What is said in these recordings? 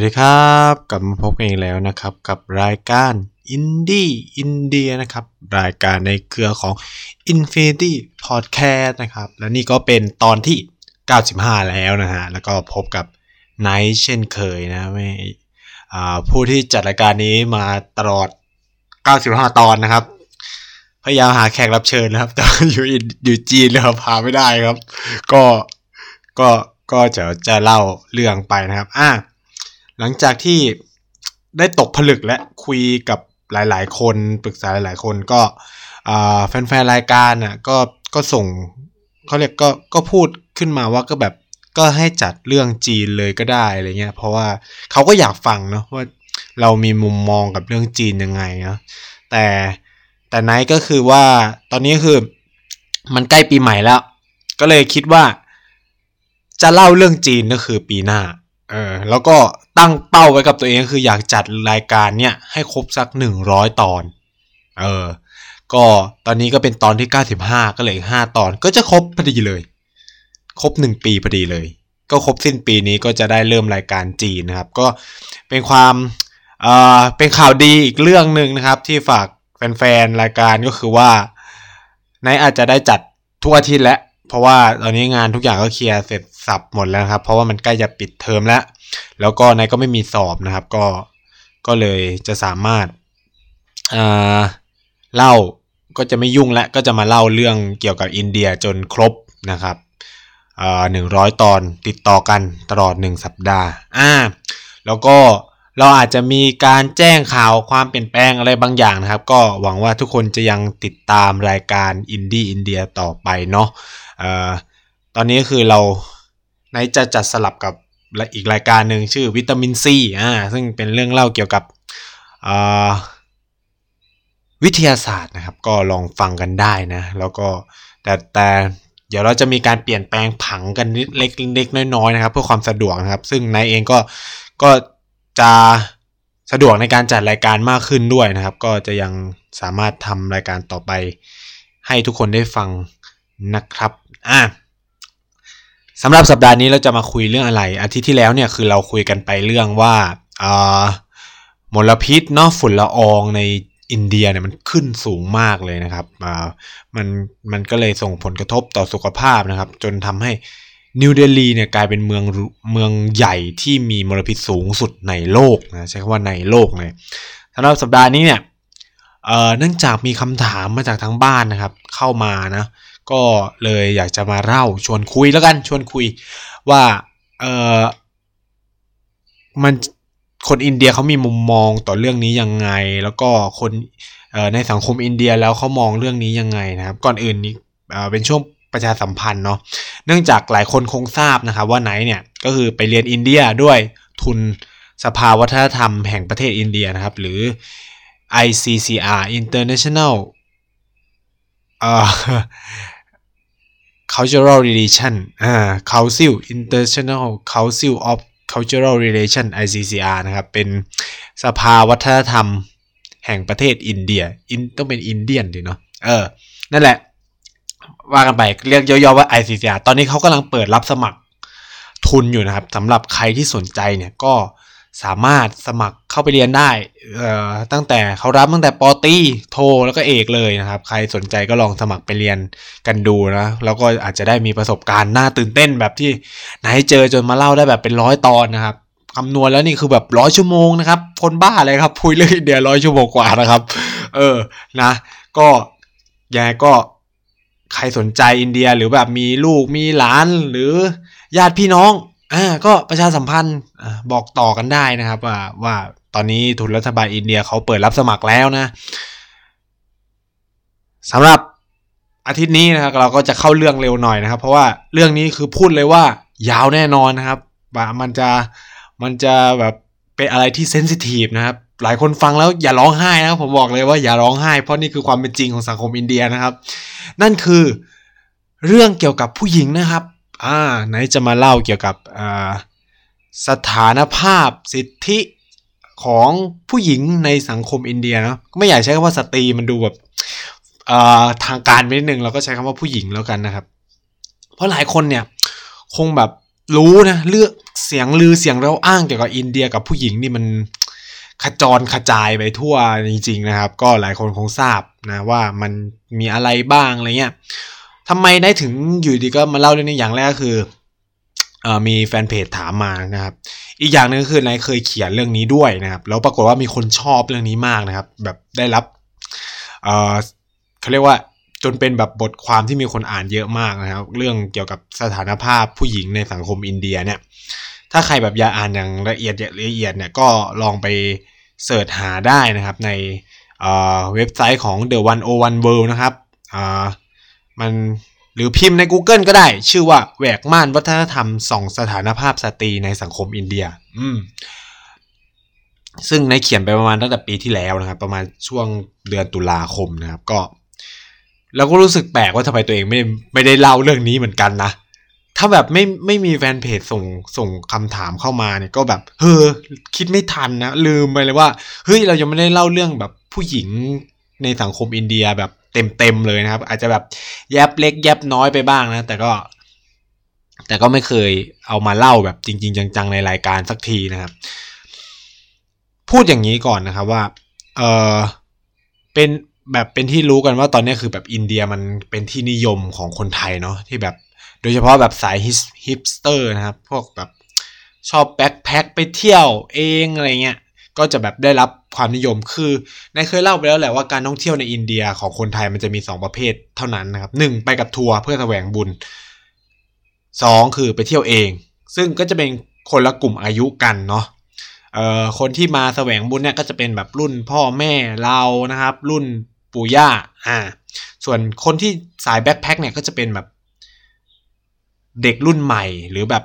สวัสดีครับ กลับมาพบกันอีกแล้วนะครับ กับรายการอินดี้อินเดียนะครับ รายการในเครือของ Infinity Podcast นะครับ และนี่ก็เป็นตอนที่ 95 แล้วนะฮะ แล้วก็พบกับไนท์เช่นเคยนะไม่ผู้ที่จัดรายการนี้มาตลอด 95 ตอนนะครับ พยายามหาแขกรับเชิญนะครับ แต่อยู่อยู่จีนแล้วหาไม่ได้ครับ ก็ก็ก็จะจะเล่าเรื่องไปนะครับอะ หลังจากที่ได้ตกผลึกและคุยกับหลาย ๆ คนปรึกษาหลาย ๆ คนก็แฟนๆรายการน่ะก็ก็ส่งเขาเรียกก็ก็พูดขึ้นมาว่าก็แบบก็ให้จัดเรื่องจีนเลยก็ได้อะไรเงี้ย เพราะว่าเขาก็อยากฟังเนาะว่าเรามีมุมมองกับเรื่องจีนยังไงเนาะแต่แต่ไนท์ก็คือว่าตอนนี้คือมันใกล้ปีใหม่แล้ว ก็เลยคิดว่าจะเล่าเรื่องจีนก็คือปีหน้า เออแล้วก็ตั้งเป้าไว้กับตัวเองคืออยากจัดรายการเนี่ยให้ครบสักหนึ่งร้อยตอน เออ ก็ตอนนี้ก็เป็นตอนที่เก้าสิบห้าก็เหลืออีกห้าตอน ก็จะครบพอดีเลย ครบหนึ่งปีพอดีเลย ก็ครบสิ้นปีนี้ก็จะได้เริ่มรายการจีนนะครับ ก็เป็นความเออเป็นข่าวดีอีกเรื่องหนึ่งนะครับ ที่ฝากแฟนๆรายการก็คือว่าในอาจจะได้จัดทุกอาทิตย์แล้ว เพราะว่าตอนนี้งานทุกอย่างก็เคลียร์เสร็จสับหมดแล้วครับ เพราะว่ามันใกล้จะปิดเทอมแล้ว แล้วก็นายก็ไม่มีสอบนะครับ ก็ก็เลยจะสามารถเล่าก็จะไม่ยุ่งและก็จะมาเล่าเรื่องเกี่ยวกับอินเดียจนครบนะครับหนึ่งร้อยตอนติดต่อกันตลอดหนึ่งสัปดาห์อ่าแล้วก็เราอาจจะมีการแจ้งข่าวความเปลี่ยนแปลงอะไรบางอย่างนะครับ ก็หวังว่าทุกคนจะยังติดตามรายการอินดี้อินเดียต่อไปเนาะ ตอนนี้คือเราในจะจัดสลับกับอีกรายการหนึ่งชื่อวิตามินซีอ่าซึ่งเป็นเรื่องเล่าเกี่ยวกับวิทยาศาสตร์นะครับ ก็ลองฟังกันได้นะ แล้วก็แต่แต่เดี๋ยวเราจะมีการเปลี่ยนแปลงผังกันเล็กๆน้อยๆนะครับ เพื่อความสะดวกนะครับ ซึ่งนายเองก็ก็จะสะดวกในการจัดรายการมากขึ้นด้วยนะครับ ก็จะยังสามารถทำรายการต่อไป ให้ทุกคนได้ฟังนะครับ อะสำหรับสัปดาห์นี้เราจะมาคุยเรื่องอะไร อาทิตย์ที่แล้วเนี่ยคือเราคุยกันไปเรื่องว่ามลพิษเนาะฝุ่นละอองในอินเดียเนี่ยมันขึ้นสูงมากเลยนะครับมันมันก็เลยส่งผลกระทบต่อสุขภาพนะครับ จนทำให้นิวเดลีเนี่ยกลายเป็นเมืองเมืองใหญ่ที่มีมลพิษสูงสุดในโลกนะใช้คำว่าในโลกเลยสำหรับสัปดาห์นี้เนี่ยเนื่องจากมีคำถามมาจากทางบ้านนะครับ เข้ามานะ ก็เลยอยากจะมาเล่าชวนคุยแล้วกันชวนคุยว่าเออมันคนอินเดียเขามีมุมมองต่อเรื่องนี้ยังไง แล้วก็คนในสังคมอินเดียแล้วเขามองเรื่องนี้ยังไงนะครับ ก่อนอื่นนี้เป็นช่วงประชาสัมพันธ์เนาะเนื่องจากหลายคนคงทราบนะครับว่าไหนเนี่ยก็คือไปเรียนอินเดียด้วยทุนสภาวัฒนธรรมแห่งประเทศอินเดียนะครับ หรือ ICCR International เอ่อ cultural relation อ่า council international council of cultural relation ICCR นะครับ เป็นสภาวัฒนธรรมแห่งประเทศอินเดียอินต้องเป็นอินเดียนดิเนาะเออ นั่นแหละ ว่ากันไปเรียกย่อๆว่า ICCR ตอนนี้เขากำลังเปิดรับสมัครทุนอยู่นะครับสำหรับใครที่สนใจเนี่ยก็ สามารถสมัครเข้าไปเรียนได้ตั้งแต่เขารับตั้งแต่ปตีโทแล้วก็เอกเลยนะครับ ใครสนใจก็ลองสมัครไปเรียนกันดูนะ แล้วก็อาจจะได้มีประสบการณ์น่าตื่นเต้นแบบที่ไหนเจอจนมาเล่าได้แบบเป็นร้อยตอนนะครับคำนวณแล้วนี่คือแบบร้อยชั่วโมงนะครับ คนบ้าเลยครับพูดเรื่องอินเดียร้อยชั่วโมงกว่านะครับ เออนะ ก็ยังไงก็ใครสนใจอินเดียหรือแบบมีลูกมีหลานหรือญาติพี่น้อง อ่าก็ประชาสัมพันธ์บอกต่อกันได้นะครับ ว่าว่าตอนนี้ทุนรัฐบาลอินเดียเขาเปิดรับสมัครแล้วนะสำหรับอาทิตย์นี้นะครับเราก็จะเข้าเรื่องเร็วหน่อยนะครับ เพราะว่าเรื่องนี้คือพูดเลยว่ายาวแน่นอนนะครับว่ามันจะมันจะแบบเป็นอะไรที่เซนซิทีฟนะครับ หลายคนฟังแล้วอย่าร้องไห้นะครับผมบอกเลยว่าอย่าร้องไห้ เพราะนี่คือความเป็นจริงของสังคมอินเดียนะครับ นั่นคือเรื่องเกี่ยวกับผู้หญิงนะครับ อ่าไหนจะมาเล่าเกี่ยวกับอ่าสถานภาพสิทธิของผู้หญิงในสังคมอินเดียนะไม่อยากใช้คำว่าสตรีมันดูแบบทางการไปนิดนึงเราก็ใช้คำว่าผู้หญิงแล้วกันนะครับ เพราะหลายคนเนี่ยคงแบบรู้นะเลือกเสียงลือเสียงเราอ้างเกี่ยวกับอินเดียกับผู้หญิงนี่มันขจรขจายไปทั่วจริงๆนะครับ ก็หลายคนคงทราบนะว่ามันมีอะไรบ้างอะไรเงี้ย ทำไมได้ถึงอยู่ดีก็มาเล่าเรื่องนี้อย่างแรกก็คืออมีแฟนเพจถามมานะครับ อีกอย่างหนึ่งคือนายเคยเขียนเรื่องนี้ด้วยนะครับ แล้วปรากฏว่ามีคนชอบเรื่องนี้มากนะครับ แบบได้รับเออเขาเรียกว่าจนเป็นแบบบทความที่มีคนอ่านเยอะมากนะครับ เรื่องเกี่ยวกับสถานภาพผู้หญิงในสังคมอินเดียเนี่ย ถ้าใครแบบอยากอ่านอย่างละเอียดละเอียดเนี่ยก็ลองไปเสิร์ชหาได้นะครับในเว็บไซต์ของ The 101 World นะครับ มันหรือพิมพ์ใน Google ก็ได้ ชื่อว่าแหวกม่านวัฒนธรรมส่องสถานภาพสตรีในสังคมอินเดีย อืม ซึ่งในเขียนไปประมาณตั้งแต่ปีที่แล้วนะครับ ประมาณช่วงเดือนตุลาคมนะครับ ก็แล้วก็รู้สึกแปลกว่าทำไมตัวเองไม่ไม่ได้เล่าเรื่องนี้เหมือนกันนะถ้าแบบไม่ไม่มีแฟนเพจส่งส่งคำถามเข้ามาเนี่ยก็แบบเฮ้อคิดไม่ทันนะลืมไปเลยว่าเฮ้ยเรายังไม่ได้เล่าเรื่องแบบผู้หญิงในสังคมอินเดียแบบ เต็มเต็มเลยนะครับ อาจจะแบบแยบเล็กแยบน้อยไปบ้างนะ แต่ก็ แต่ก็ไม่เคยเอามาเล่าแบบจริง ๆ จัง ๆ ในรายการสักทีนะครับ พูดอย่างนี้ก่อนนะครับว่าเออเป็นแบบเป็นที่รู้กันว่าตอนนี้คือแบบอินเดียมันเป็นที่นิยมของคนไทยเนาะที่แบบ โดยเฉพาะแบบสายฮิปสเตอร์นะครับ พวกแบบชอบ backpack ไปเที่ยวเองอะไรเงี้ย ก็จะแบบได้รับความนิยมคือไนท์เคยเล่าไปแล้วแหละว่าการท่องเที่ยวในอินเดียของคนไทยมันจะมี 2 ประเภทเท่านั้นนะครับหนึ่งไปกับทัวร์เพื่อแสวงบุญ 2 คือไปเที่ยวเอง ซึ่งก็จะเป็นคนละกลุ่มอายุกันเนาะเอ่อคนที่มาแสวงบุญเนี่ยก็จะเป็นแบบรุ่นพ่อแม่เรานะครับ รุ่นปู่ย่าอ่าส่วนคนที่สายแบ็คแพ็คเนี่ยก็จะเป็นแบบเด็กรุ่นใหม่หรือแบบ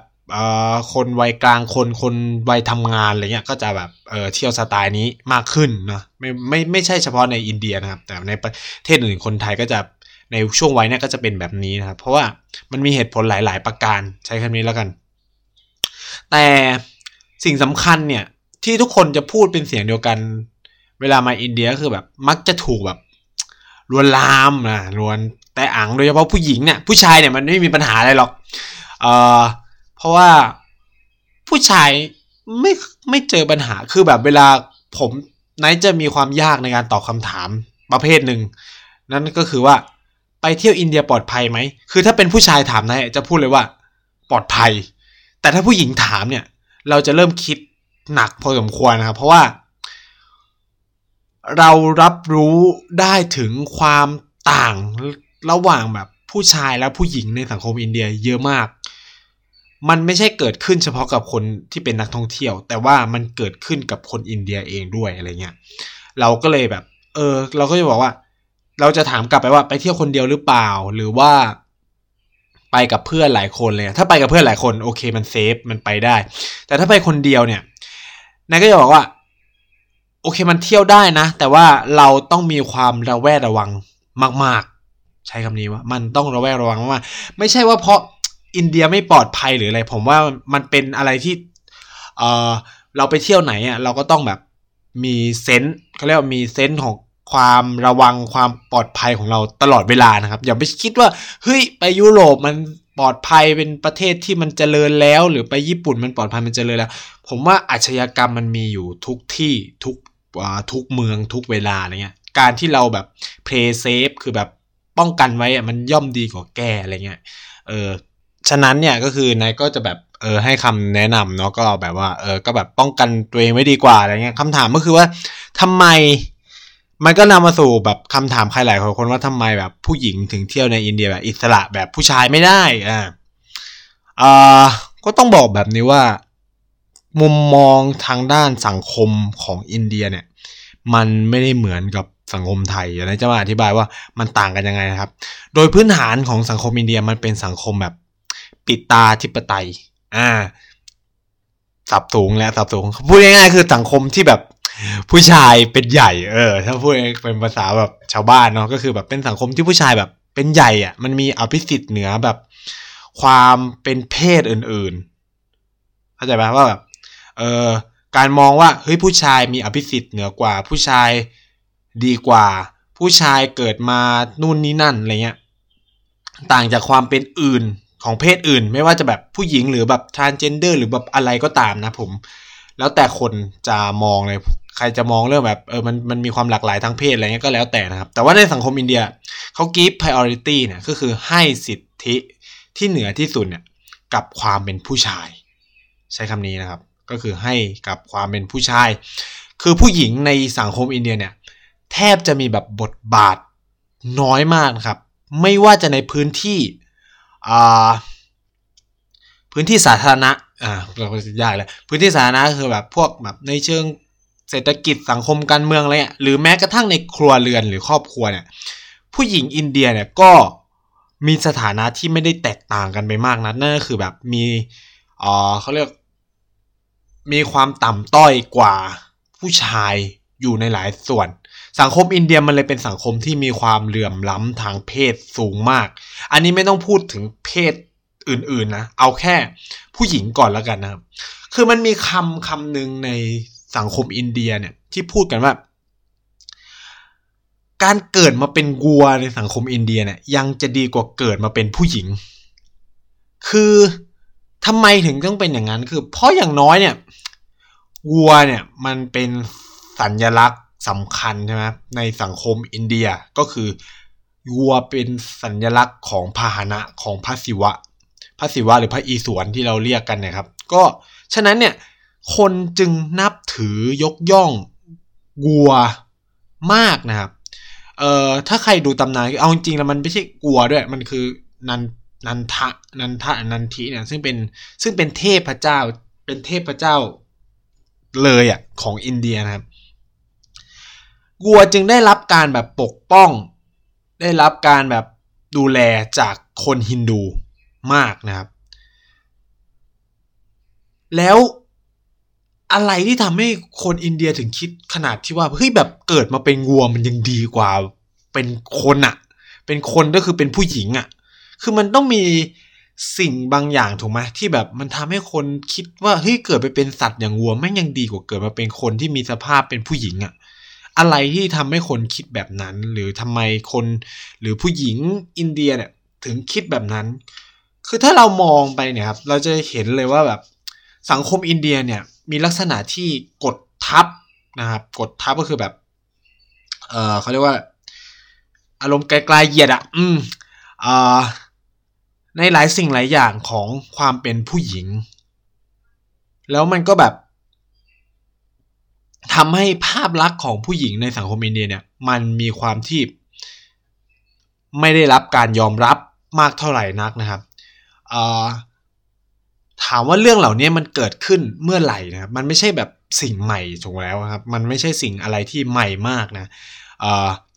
คนวัยกลางคนคนวัยทำงานอะไรเงี้ยก็จะแบบเออเที่ยวสไตล์นี้มากขึ้นเนาะไม่ไม่ไม่ใช่เฉพาะในอินเดียนะครับ แต่ในประเทศอื่นคนไทยก็จะในช่วงวัยนี้ก็จะเป็นแบบนี้นะครับ เพราะว่ามันมีเหตุผลหลาย ๆ ประการใช้คำนี้แล้วกัน แต่สิ่งสำคัญเนี่ยที่ทุกคนจะพูดเป็นเสียงเดียวกัน เวลามาอินเดียก็คือแบบมักจะถูกแบบลวนลามนะลวนแต่อังโดยเฉพาะผู้หญิงเนี่ยผู้ชายเนี่ยมันไม่มีปัญหาอะไรหรอกเอ่อ ราะว่าผู้ชายไม่ไม่เจอปัญหาคือแบบเวลาผมไนจะมีความยากในการตอบคาถามประเภทหนึ่ง นั่นก็คือว่าไปเที่ยวอินเดียปลอดภัยไหม คือถ้าเป็นผู้ชายถามไนจะพูดเลยว่าปลอดภัย แต่ถ้าผู้หญิงถามเนี่ย เราจะเริ่มคิดหนักพอสมควรนะครับ เพราะว่า เรารับรู้ได้ถึงความต่างระหว่างแบบผู้ชายและผู้หญิงในสังคมอินเดียเยอะมาก มันไม่ใช่เกิดขึ้นเฉพาะกับคนที่เป็นนักท่องเที่ยว แต่ว่ามันเกิดขึ้นกับคนอินเดียเองด้วยอะไรเงี้ยเราก็เลยแบบ เออ เราก็จะบอกว่า เราจะถามกลับไปว่าไปเที่ยวคนเดียวหรือเปล่า หรือว่า ไปกับเพื่อนหลายคนเลยถ้าไปกับเพื่อนหลายคนโอเคมันเซฟมันไปได้ แต่ถ้าไปคนเดียวเนี่ยนายก็จะบอกว่า โอเคมันเที่ยวได้นะ แต่ว่าเราต้องมีความระแวดระวังมาก ๆ ใช้คำนี้ว่า มันต้องระแวดระวังมากๆไม่ใช่ว่าเพราะ อินเดียไม่ปลอดภัยหรืออะไร ผมว่ามันเป็นอะไรที่เออเราไปเที่ยวไหนอะเราก็ต้องแบบมี sense เขาเรียกว่ามี sense ของความระวังความปลอดภัยของเราตลอดเวลานะครับ อย่าไปคิดว่าเฮ้ยไปยุโรปมันปลอดภัยเป็นประเทศที่มันเจริญแล้ว หรือไปญี่ปุ่นมันปลอดภัยมันเจริญแล้ว ผมว่าอาชญากรรมมันมีอยู่ทุกที่ทุกทุกเมืองทุกเวลาอะไรเงี้ยการที่เราแบบ play safe คือแบบป้องกันไว้อะมันย่อมดีกว่าแก้อะไรเงี้ยเออ ฉะนั้นเนี่ยก็คือนายก็จะแบบเออให้คำแนะนำเนาะก็แบบว่าเออก็แบบป้องกันตัวเองไว้ดีกว่าอะไรเงี้ยคำถามก็คือว่าทำไม มันก็นำมาสู่แบบคำถามใครหลายคนว่าทำไมแบบผู้หญิงถึงเที่ยวในอินเดียแบบอิสระแบบผู้ชายไม่ได้อ่าอ่าก็ต้องบอกแบบนี้ว่า มุมมองทางด้านสังคมของอินเดียเนี่ย มันไม่ได้เหมือนกับสังคมไทยอย่างนี้จะมาอธิบายว่ามันต่างกันยังไงนะครับ โดยพื้นฐานของสังคมอินเดียมันเป็นสังคมแบบ ปิดตาธิปไตย อ่า สับสูงแล้วสับสูง พูดง่ายๆคือสังคมที่แบบผู้ชายเป็นใหญ่ เออ ถ้าพูดเป็นภาษาแบบชาวบ้านเนาะก็คือแบบเป็นสังคมที่ผู้ชายแบบ เป็นใหญ่อะ มันมีอภิสิทธิ์เหนือแบบ ความเป็นเพศอื่นๆ เข้าใจไหมว่าแบบเออการมองว่าเฮ้ยผู้ชายมีอภิสิทธิ์เหนือกว่า ผู้ชายดีกว่า ผู้ชายเกิดมานู่นนี่นั่นอะไรเงี้ย ต่างจากความเป็นอื่น ของเพศอื่น ไม่ว่าจะแบบผู้หญิงหรือแบบ transgender หรือแบบอะไรก็ตามนะผม แล้วแต่คนจะมองเลยใครจะมองเรื่องแบบเออมันมันมีความหลากหลายทางเพศอะไรเงี้ยก็แล้วแต่นะครับ แต่ว่าในสังคมอินเดียเขา give priority เนี่ยก็คือให้สิทธิที่เหนือที่สุดเนี่ยกับความเป็นผู้ชาย ใช้คำนี้นะครับ ก็คือให้กับความเป็นผู้ชาย คือผู้หญิงในสังคมอินเดียเนี่ยแทบจะมีแบบบทบาทน้อยมากครับ ไม่ว่าจะในพื้นที่ พื้นที่สาธารณะอ่าเราก็ยากเลยพื้นที่สาธารณะคือแบบพวกแบบในเชิงเศรษฐกิจสังคมการเมืองอะไรเงี้ยหรือแม้กระทั่งในครัวเรือนหรือครอบครัวเนี่ยผู้หญิงอินเดียเนี่ยก็มีสถานะที่ไม่ได้แตกต่างกันไปมากนะนั่นก็คือแบบมีอ่าเขาเรียกมีความต่ำต้อยกว่าผู้ชายอยู่ในหลายส่วน สังคมอินเดียมันเลยเป็นสังคมที่มีความเหลื่อมล้ำทางเพศสูงมาก อันนี้ไม่ต้องพูดถึงเพศอื่นๆนะ เอาแค่ผู้หญิงก่อนแล้วกันนะครับ คือมันมีคำคำหนึ่งในสังคมอินเดียเนี่ยที่พูดกันว่า การเกิดมาเป็นวัวในสังคมอินเดียเนี่ยยังจะดีกว่าเกิดมาเป็นผู้หญิง คือทำไมถึงต้องเป็นอย่างนั้น คือ เพราะอย่างน้อยเนี่ยวัวเนี่ยมันเป็นสัญลักษณ์ สำคัญใช่ไหมในสังคมอินเดียก็คือวัวเป็นสัญลักษณ์ของพาหนะของพระศิวะ พระศิวะหรือพระอีศวรที่เราเรียกกันนะครับ ก็ฉะนั้นเนี่ยคนจึงนับถือยกย่องวัวมากนะครับ เอ่อถ้าใครดูตำนานเอาจริงๆแล้วมันไม่ใช่วัวด้วย มันคือนันนันทะนันทะนันทิเนี่ยซึ่งเป็นซึ่งเป็นเทพเจ้าเป็นเทพเจ้าเลยอะของอินเดียนะครับ วัวจึงได้รับการแบบปกป้อง ได้รับการแบบดูแลจากคนฮินดูมากนะครับ แล้วอะไรที่ทำให้คนอินเดียถึงคิดขนาดที่ว่าเฮ้ยแบบเกิดมาเป็นวัวมันยังดีกว่าเป็นคนอะเป็นคนก็คือเป็นผู้หญิงอะคือมันต้องมีสิ่งบางอย่างถูกไหมที่แบบมันทำให้คนคิดว่าเฮ้ยเกิดไปเป็นสัตว์อย่างวัวแม่งยังดีกว่าเกิดมาเป็นคนที่มีสภาพเป็นผู้หญิงอะ อะไรที่ทำให้คนคิดแบบนั้น หรือทำไมคนหรือผู้หญิงอินเดียเนี่ยถึงคิดแบบนั้น คือถ้าเรามองไปเนี่ยครับเราจะเห็นเลยว่าแบบสังคมอินเดียเนี่ยมีลักษณะที่กดทับนะครับกดทับก็คือแบบเออเขาเรียกว่า อารมณ์ไกลๆเหยียดอะอืมอ่าในหลายสิ่งหลายอย่างของความเป็นผู้หญิง แล้วมันก็แบบ ทำให้ภาพลักษณ์ของผู้หญิงในสังคมอินเดียเนี่ยมันมีความที่ไม่ได้รับการยอมรับมากเท่าไหร่นักนะครับถามว่าเรื่องเหล่านี้มันเกิดขึ้นเมื่อไหร่นะครับมันไม่ใช่แบบสิ่งใหม่ถูกแล้วครับ มันไม่ใช่สิ่งอะไรที่ใหม่มากนะ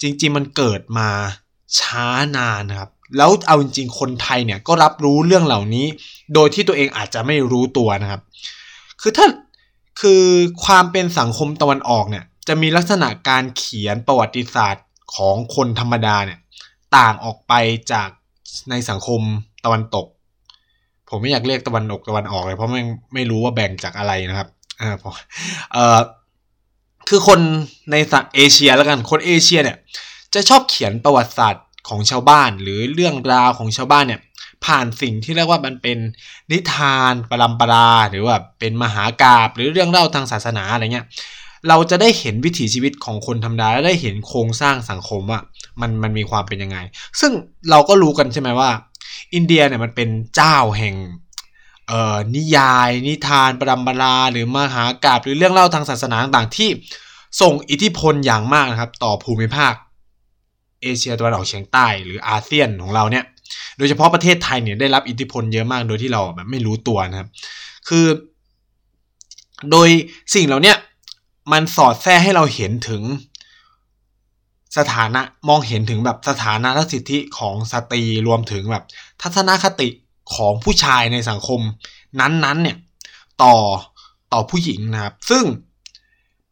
จริง ๆ มันเกิดมาช้านานนะครับ แล้วเอาจริง ๆ คนไทยเนี่ยก็รับรู้เรื่องเหล่านี้ โดยที่ตัวเองอาจจะไม่รู้ตัวนะครับ คือถ้า คือความเป็นสังคมตะวันออกเนี่ย จะมีลักษณะการเขียนประวัติศาสตร์ของคนธรรมดาเนี่ย ต่างออกไปจากในสังคมตะวันตก ผมไม่อยากเรียกตะวันออกตะวันออกเลยเพราะไม่ไม่รู้ว่าแบ่งจากอะไรนะครับอ่าพอเอ่อคือคนในสังเอเชียแล้วกันคนเอเชียเนี่ย จะชอบเขียนประวัติศาสตร์ของชาวบ้าน หรือเรื่องราวของชาวบ้านเนี่ย ผ่านสิ่งที่เรียกว่ามันเป็นนิทานปรำปราหรือว่าเป็นมหากาบหรือเรื่องเล่าทางศาสนาอะไรเงี้ยเราจะได้เห็นวิถีชีวิตของคนธรรมดาและได้เห็นโครงสร้างสังคมว่ามันมันมีความเป็นยังไง ซึ่งเราก็รู้กันใช่ไหมว่า อินเดียเนี่ยมันเป็นเจ้าแห่งเอ่อนิยาย นิทานปรำปราหรือมหากาบหรือเรื่องเล่าทางศาสนาต่างๆที่ส่งอิทธิพลอย่างมากนะครับ ต่อภูมิภาค เอเชียตะวันออกเฉียงใต้หรืออาเซียนของเราเนี่ย โดยเฉพาะประเทศไทยเนี่ยได้รับอิทธิพลเยอะมากโดยที่เราแบบไม่รู้ตัวนะครับ คือ โดยสิ่งเหล่านี้มันสอดแทรกให้เราเห็นถึงสถานะมองเห็นถึงแบบสถานะและสิทธิของสตรีรวมถึงแบบ ทัศนคติของผู้ชายในสังคม นั้นๆเนี่ยต่อต่อผู้หญิงนะครับ ซึ่ง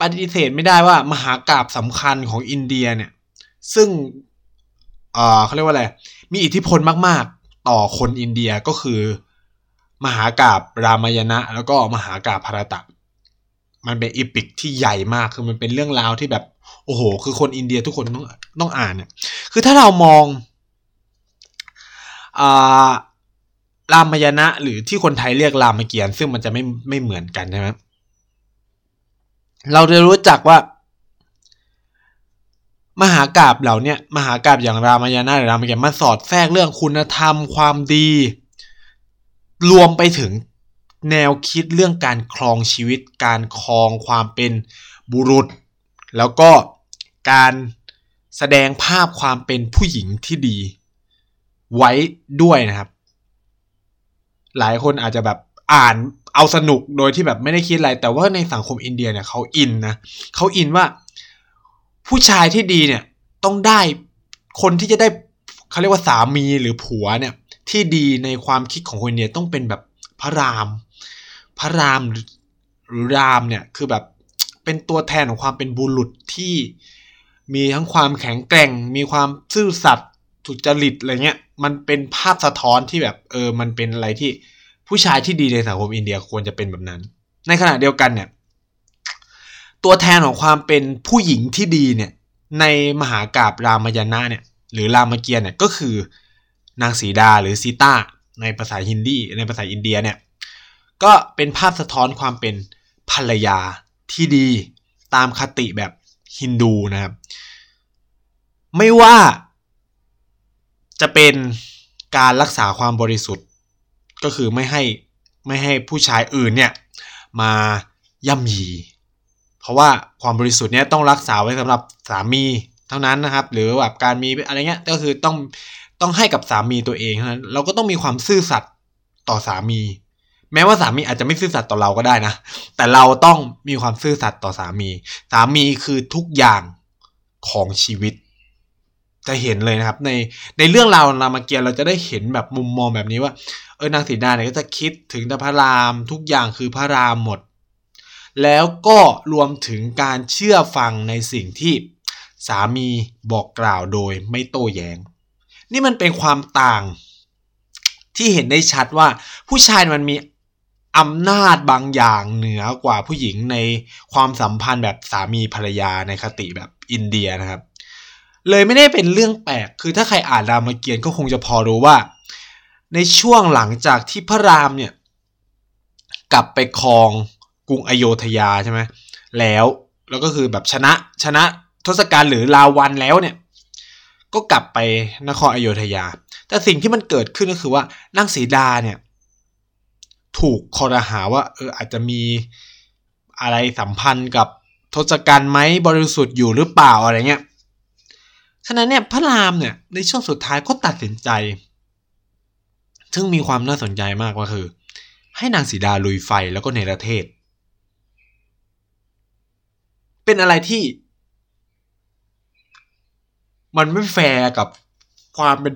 ปฏิเสธไม่ได้ว่ามหากราบสำคัญของอินเดียเนี่ย ซึ่ง เออเขาเรียกว่าอะไร มีอิทธิพลมาก ๆ ต่อคนอินเดียก็คือ มหากาบรามายณะ แล้วก็มหากาบพารตะ มันเป็นอีพิกที่ใหญ่มากคือมันเป็นเรื่องราวที่แบบโอ้โห คือคนอินเดียทุกคนต้องต้องอ่านเนี่ยคือถ้าเรามองอ่ารามายณะ หรือที่คนไทยเรียกรามเกียรติ์ซึ่งมันจะไม่ไม่เหมือนกันใช่ไหมเราจะรู้จักว่า มหากราบเหล่านี้มหากราบอย่างรามายณะหรือรามเกียรติ์มาสอดแทรกเรื่องคุณธรรมความดี รวมไปถึงแนวคิดเรื่องการครองชีวิต การครองความเป็นบุรุษ แล้วก็การแสดงภาพความเป็นผู้หญิงที่ดี ไว้ด้วยนะครับ หลายคนอาจจะแบบอ่านเอาสนุกโดยที่แบบไม่ได้คิดอะไร แต่ว่าในสังคมอินเดียเนี่ยเขาอินนะเขาอินว่า ผู้ชายที่ดีเนี่ยต้องได้คนที่จะได้เขาเรียกว่าสามีหรือผัวเนี่ยที่ดีในความคิดของคนอินเดียต้องเป็นแบบพระราม พระรามหรือรามเนี่ยคือแบบเป็นตัวแทนของความเป็นบุรุษที่มีทั้งความแข็งแกร่ง มีความซื่อสัตย์สุจริตอะไรเงี้ยมันเป็นภาพสะท้อนที่แบบเออมันเป็นอะไรที่ผู้ชายที่ดีในสังคมอินเดียควรจะเป็นแบบนั้น ในขณะเดียวกันเนี่ย ตัวแทนของความเป็นผู้หญิงที่ดีเนี่ยในมหากราบรามายณะเนี่ยหรือรามเกียรติเนี่ยก็คือนางสีดาหรือซีตาในภาษาฮินดีในภาษาอินเดียเนี่ยก็เป็นภาพสะท้อนความเป็นภรรยาที่ดีตามคติแบบฮินดูนะครับ ไม่ว่าจะเป็นการรักษาความบริสุทธิ์ ก็คือไม่ให้ไม่ให้ผู้ชายอื่นเนี่ยมาย่ำยี เพราะว่าความบริสุทธิ์เนี่ยต้องรักษาไว้สำหรับสามีเท่านั้นนะครับ หรือแบบการมีอะไรเงี้ยก็คือต้องต้องให้กับสามีตัวเองเท่านั้นเราก็ต้องมีความซื่อสัตย์ต่อสามี แม้ว่าสามีอาจจะไม่ซื่อสัตย์ต่อเราก็ได้นะ แต่เราต้องมีความซื่อสัตย์ต่อสามี สามีคือทุกอย่างของชีวิต จะเห็นเลยนะครับ ในในเรื่องราวรามเกียรติ์เราจะได้เห็นแบบมุมมองแบบนี้ว่า เออนางสีดาเนี่ยก็จะคิดถึงแต่พระราม ทุกอย่างคือพระรามหมด แล้วก็รวมถึงการเชื่อฟังในสิ่งที่สามีบอกกล่าวโดยไม่โต้แยง้ง นี่มันเป็นความต่าง ที่เห็นได้ชัดว่าผู้ชายมันมีอำนาจบางอย่างเหนือกว่าผู้หญิงในความสัมพันธ์แบบสามีภรรยาในคติแบบอินเดียนะครับ เลยไม่ได้เป็นเรื่องแปลก คือถ้าใครอ่านรามเกียรติ์ก็คงจะพอรู้ว่า ในช่วงหลังจากที่พระรามเนี่ย กลับไปครอง กรุงอโยธยาใช่ไหมแล้วแล้วก็คือแบบชนะชนะทศกัณฐ์หรือลาวันแล้วเนี่ย ก็กลับไปนครอโยธยา แต่สิ่งที่มันเกิดขึ้นก็คือว่านางสีดาเนี่ย ถูกคอรหาว่าเอออาจจะมีอะไรสัมพันธ์กับทศกัณฐ์ไหมบริสุทธิ์อยู่หรือเปล่าอะไรเงี้ยฉะนั้นเนี่ยพระรามเนี่ยในช่วงสุดท้ายก็ตัดสินใจ ซึ่งมีความน่าสนใจมากว่าคือ ให้นางสีดาลุยไฟแล้วก็เนรเทศ เป็นอะไรที่ มันไม่แฟร์กับความเป็น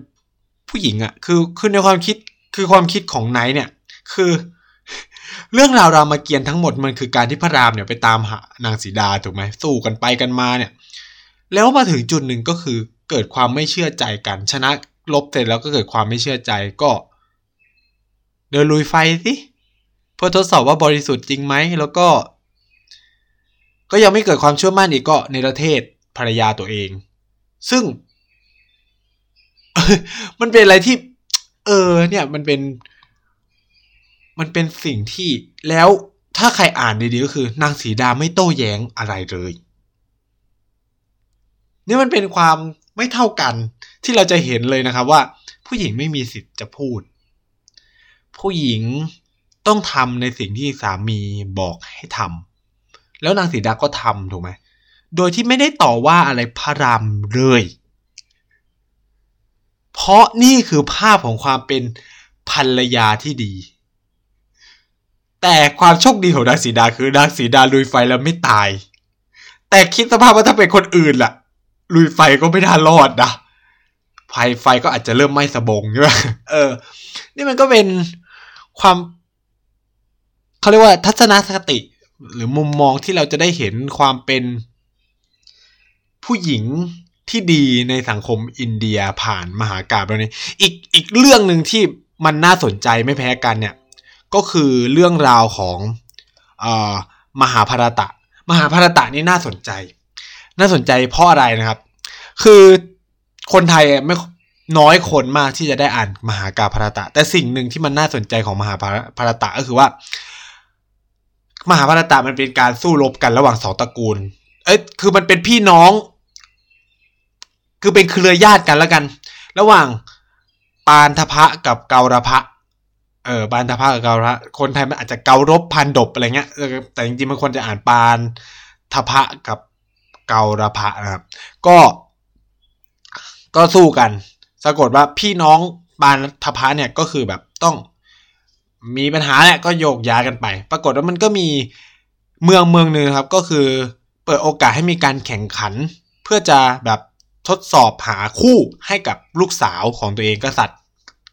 ผู้หญิงอะคือคือในความคิดคือความคิดของไนท์เนี่ย คือ เรื่องราวรามเกียรติ์ทั้งหมดมันคือการที่พระรามเนี่ยไปตามหานางสีดาถูกไหมสู้กันไปกันมาเนี่ย แล้วมาถึงจุดหนึ่งก็คือเกิดความไม่เชื่อใจกัน ชนะรบเสร็จแล้วก็เกิดความไม่เชื่อใจก็เดินลุยไฟสิเพื่อทดสอบว่าบริสุทธิ์จริงไหมแล้วก็ ก็ยังไม่เกิดความเชื่อมั่นอีกก็ในประเทศภรรยาตัวเอง ซึ่ง มันเป็นอะไรที่ เออ เนี่ย มันเป็น มันเป็นสิ่งที่แล้วถ้าใครอ่านดีๆก็คือ นางสีดาไม่โต้แย้งอะไรเลยนี่มันเป็นความไม่เท่ากันที่เราจะเห็นเลยนะครับว่า ผู้หญิงไม่มีสิทธิ์จะพูด ผู้หญิงต้องทำในสิ่งที่สามีบอกให้ทำ แล้วนางสีดาก็ทำถูกไหมโดยที่ไม่ได้ต่อว่าอะไรพระรามเลย เพราะนี่คือภาพของความเป็นภรรยาที่ดี แต่ความโชคดีของนางสีดาคือนางสีดาลุยไฟแล้วไม่ตาย แต่คิดสภาพว่าถ้าเป็นคนอื่นล่ะ ลุยไฟก็ไม่น่ารอดนะไฟไฟก็อาจจะเริ่มไหม้สบงใช่ไหมเออ นี่มันก็เป็นความเขาเรียกว่าทัศนคติ หรือมุมมองที่เราจะได้เห็นความเป็นผู้หญิงที่ดีในสังคมอินเดียผ่านมหากาบแล้วนี้อีกอีกเรื่องหนึ่งที่มันน่าสนใจไม่แพ้กันเนี่ย ก็คือเรื่องราวของอมหาภารตะ มหาภารตะนี่น่าสนใจ น่าสนใจเพราะอะไรนะครับ คือคนไทยไม่น้อยคนมากที่จะได้อ่านมหากาพารตะ แต่สิ่งหนึ่งที่มันน่าสนใจของมหาพารตะก็คือว่า มหาพารตะมันเป็นการสู้รบกันระหว่างสองตระกูล เอ้ยคือมันเป็นพี่น้อง คือเป็นเครือญาติกันแล้วกัน ระหว่างปานทพะกับเการพะเออปานทพะกับเการพะคนไทยมันอาจจะเการบพันดบอะไรเงี้ยแต่จริงๆมันควรจะอ่านปานทพะกับเการพะนะครับ ก็ ก็สู้กัน ปรากฏว่าพี่น้องปานทพะเนี่ยก็คือแบบต้อง มีปัญหาแหละก็โยกย้ายกันไป ปรากฏว่ามันก็มีเมืองเมืองหนึ่งครับ ก็คือเปิดโอกาสให้มีการแข่งขัน เพื่อจะแบบทดสอบหาคู่ให้กับลูกสาวของตัวเองกษัตริย์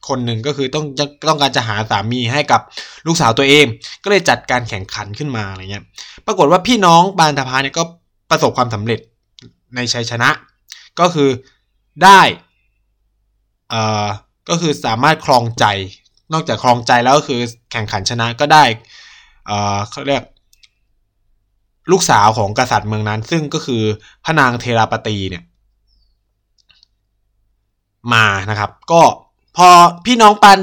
คนหนึ่งก็คือต้องต้องการจะหาสามีให้กับลูกสาวตัวเอง ก็เลยจัดการแข่งขันขึ้นมาอะไรเงี้ย ปรากฏว่าพี่น้องบานทพาเนี่ยก็ประสบความสำเร็จในชัยชนะ ก็คือได้เอ่อก็คือสามารถครองใจ นอกจากครองใจแล้วก็คือแข่งขันชนะก็ได้เขาเรียกลูกสาวของกษัตริย์เมืองนั้น ซึ่งก็คือพระนางเทราปตีเนี่ยมานะครับ ก็พอพี่น้องปัน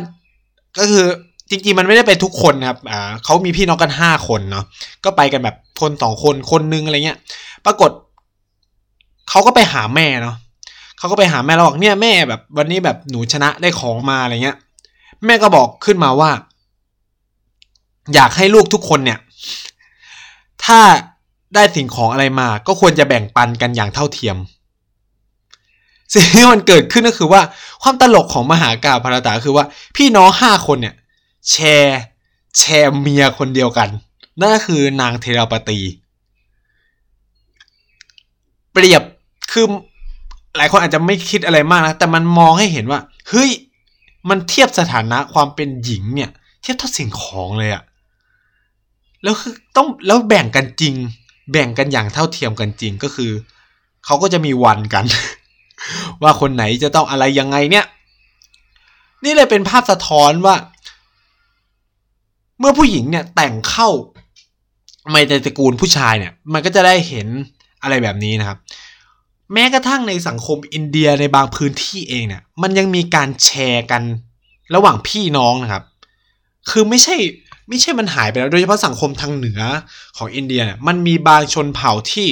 ก็คือจริงๆมันไม่ได้ไปทุกคนครับอ่าเขามีพี่น้องกันห้าคนเนาะก็ไปกันแบบคนสองคนคนนึงอะไรเงี้ย ปรากฏเขาก็ไปหาแม่เนาะเขาก็ไปหาแม่แล้วบอกเนี่ยแม่แบบ วันนี้แบบหนูชนะได้ของมาอะไรเงี้ย แม่ก็บอกขึ้นมาว่า อยากให้ลูกทุกคนเนี่ย ถ้าได้สิ่งของอะไรมา ก็ควรจะแบ่งปันกันอย่างเท่าเทียมสิ่งที่มันเกิดขึ้นก็คือว่าความตลกของมหากาพารตาคือว่า พี่น้องห้าคนเนี่ย แชร์ แชร์เมียคนเดียวกัน นั่นคือนางเทราปตี เปรียบคือหลายคนอาจจะไม่คิดอะไรมากนะ แต่มันมองให้เห็นว่า เฮ้ย มันเทียบสถานะความเป็นหญิงเนี่ย เทียบเท่าสิ่งของเลยอะแล้วคือต้องแล้วแบ่งกันจริง แบ่งกันอย่างเท่าเทียมกันจริงก็คือเขาก็จะมีวันกัน ว่าคนไหนจะต้องอะไรยังไงเนี่ย นี่เลยเป็นภาพสะท้อนว่า เมื่อผู้หญิงเนี่ยแต่งเข้าในตระกูลผู้ชายเนี่ย มันก็จะได้เห็นอะไรแบบนี้นะครับ แม้กระทั่งในสังคมอินเดียในบางพื้นที่เองเนี่ยมันยังมีการแชร์กันระหว่างพี่น้องนะครับ คือไม่ใช่ไม่ใช่มันหายไปแล้ว โดยเฉพาะสังคมทางเหนือของอินเดียเนี่ยมันมีบางชนเผ่าที่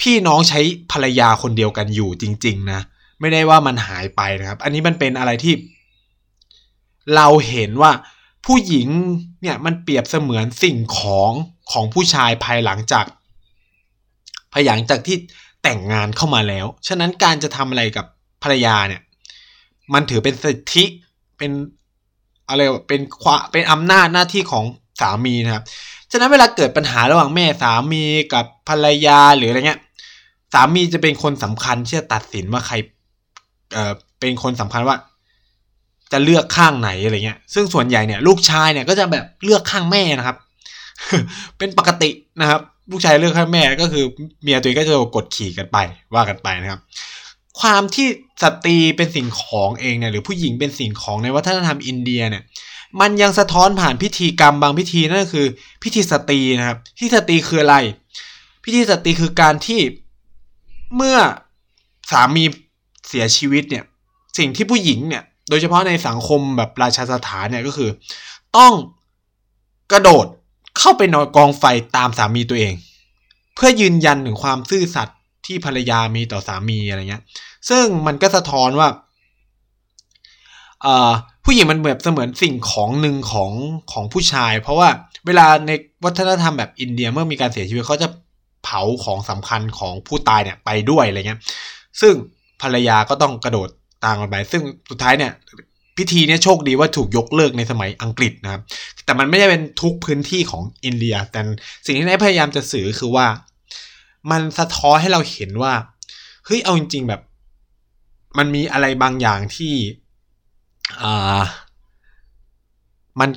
พี่น้องใช้ภรรยาคนเดียวกันอยู่จริง ๆ นะ ไม่ได้ว่ามันหายไปนะครับ อันนี้มันเป็นอะไรที่ เราเห็นว่าผู้หญิงเนี่ยมันเปรียบเสมือนสิ่งของของผู้ชายภายหลังจากภายหลังจากที่ แต่งงานเข้ามาแล้ว ฉะนั้นการจะทำอะไรกับภรรยาเนี่ย มันถือเป็นสิทธิเป็นอะไรเป็นควาเป็นอำนาจหน้าที่ของสามีนะครับ ฉะนั้นเวลาเกิดปัญหาระหว่างแม่สามีกับภรรยาหรืออะไรเงี้ย สามีจะเป็นคนสำคัญที่จะตัดสินว่าใครเอ่อเป็นคนสำคัญว่า จะเลือกข้างไหนอะไรเงี้ย ซึ่งส่วนใหญ่เนี่ย ลูกชายเนี่ยก็จะแบบเลือกข้างแม่นะครับ เป็นปกตินะครับ ลูกชายเลือกข้าแม่ก็คือเมียตัวเองก็จะกดขี่กันไปว่ากันไปนะครับ ความที่สตรีเป็นสิ่งของเองเนี่ยหรือผู้หญิงเป็นสิ่งของในวัฒนธรรมอินเดียเนี่ยมันยังสะท้อนผ่านพิธีกรรมบางพิธีนั่นก็คือ พิธีสตรีนะครับพิธีสตรีคืออะไร พิธีสตรีคือการที่เมื่อสามีเสียชีวิตเนี่ยสิ่งที่ผู้หญิงเนี่ยโดยเฉพาะในสังคมแบบราชาสถานเนี่ยก็คือ ต้องกระโดด เข้าไปนอนกองไฟตามสามีตัวเอง เพื่อยืนยันถึงความซื่อสัตย์ที่ภรรยามีต่อสามีอะไรเงี้ย ซึ่งมันก็สะท้อนว่าผู้หญิงมันแบบเสมือนสิ่งของหนึ่งของของผู้ชาย เพราะว่าเวลาในวัฒนธรรมแบบอินเดียเมื่อมีการเสียชีวิตเขาจะเผาของสำคัญของผู้ตายเนี่ยไปด้วยอะไรเงี้ย ซึ่งภรรยาก็ต้องกระโดดตามกันไป ซึ่งสุดท้ายเนี่ย พิธีนี้โชคดีว่าถูกยกเลิกในสมัยอังกฤษนะครับ แต่มันไม่ได้เป็นทุกพื้นที่ของอินเดีย แต่สิ่งที่นายพยายามจะสื่อคือว่า มันสะท้อนให้เราเห็นว่า เฮ้ย เอาจริง ๆ แบบ มันมีอะไรบางอย่างที่อ่ามัน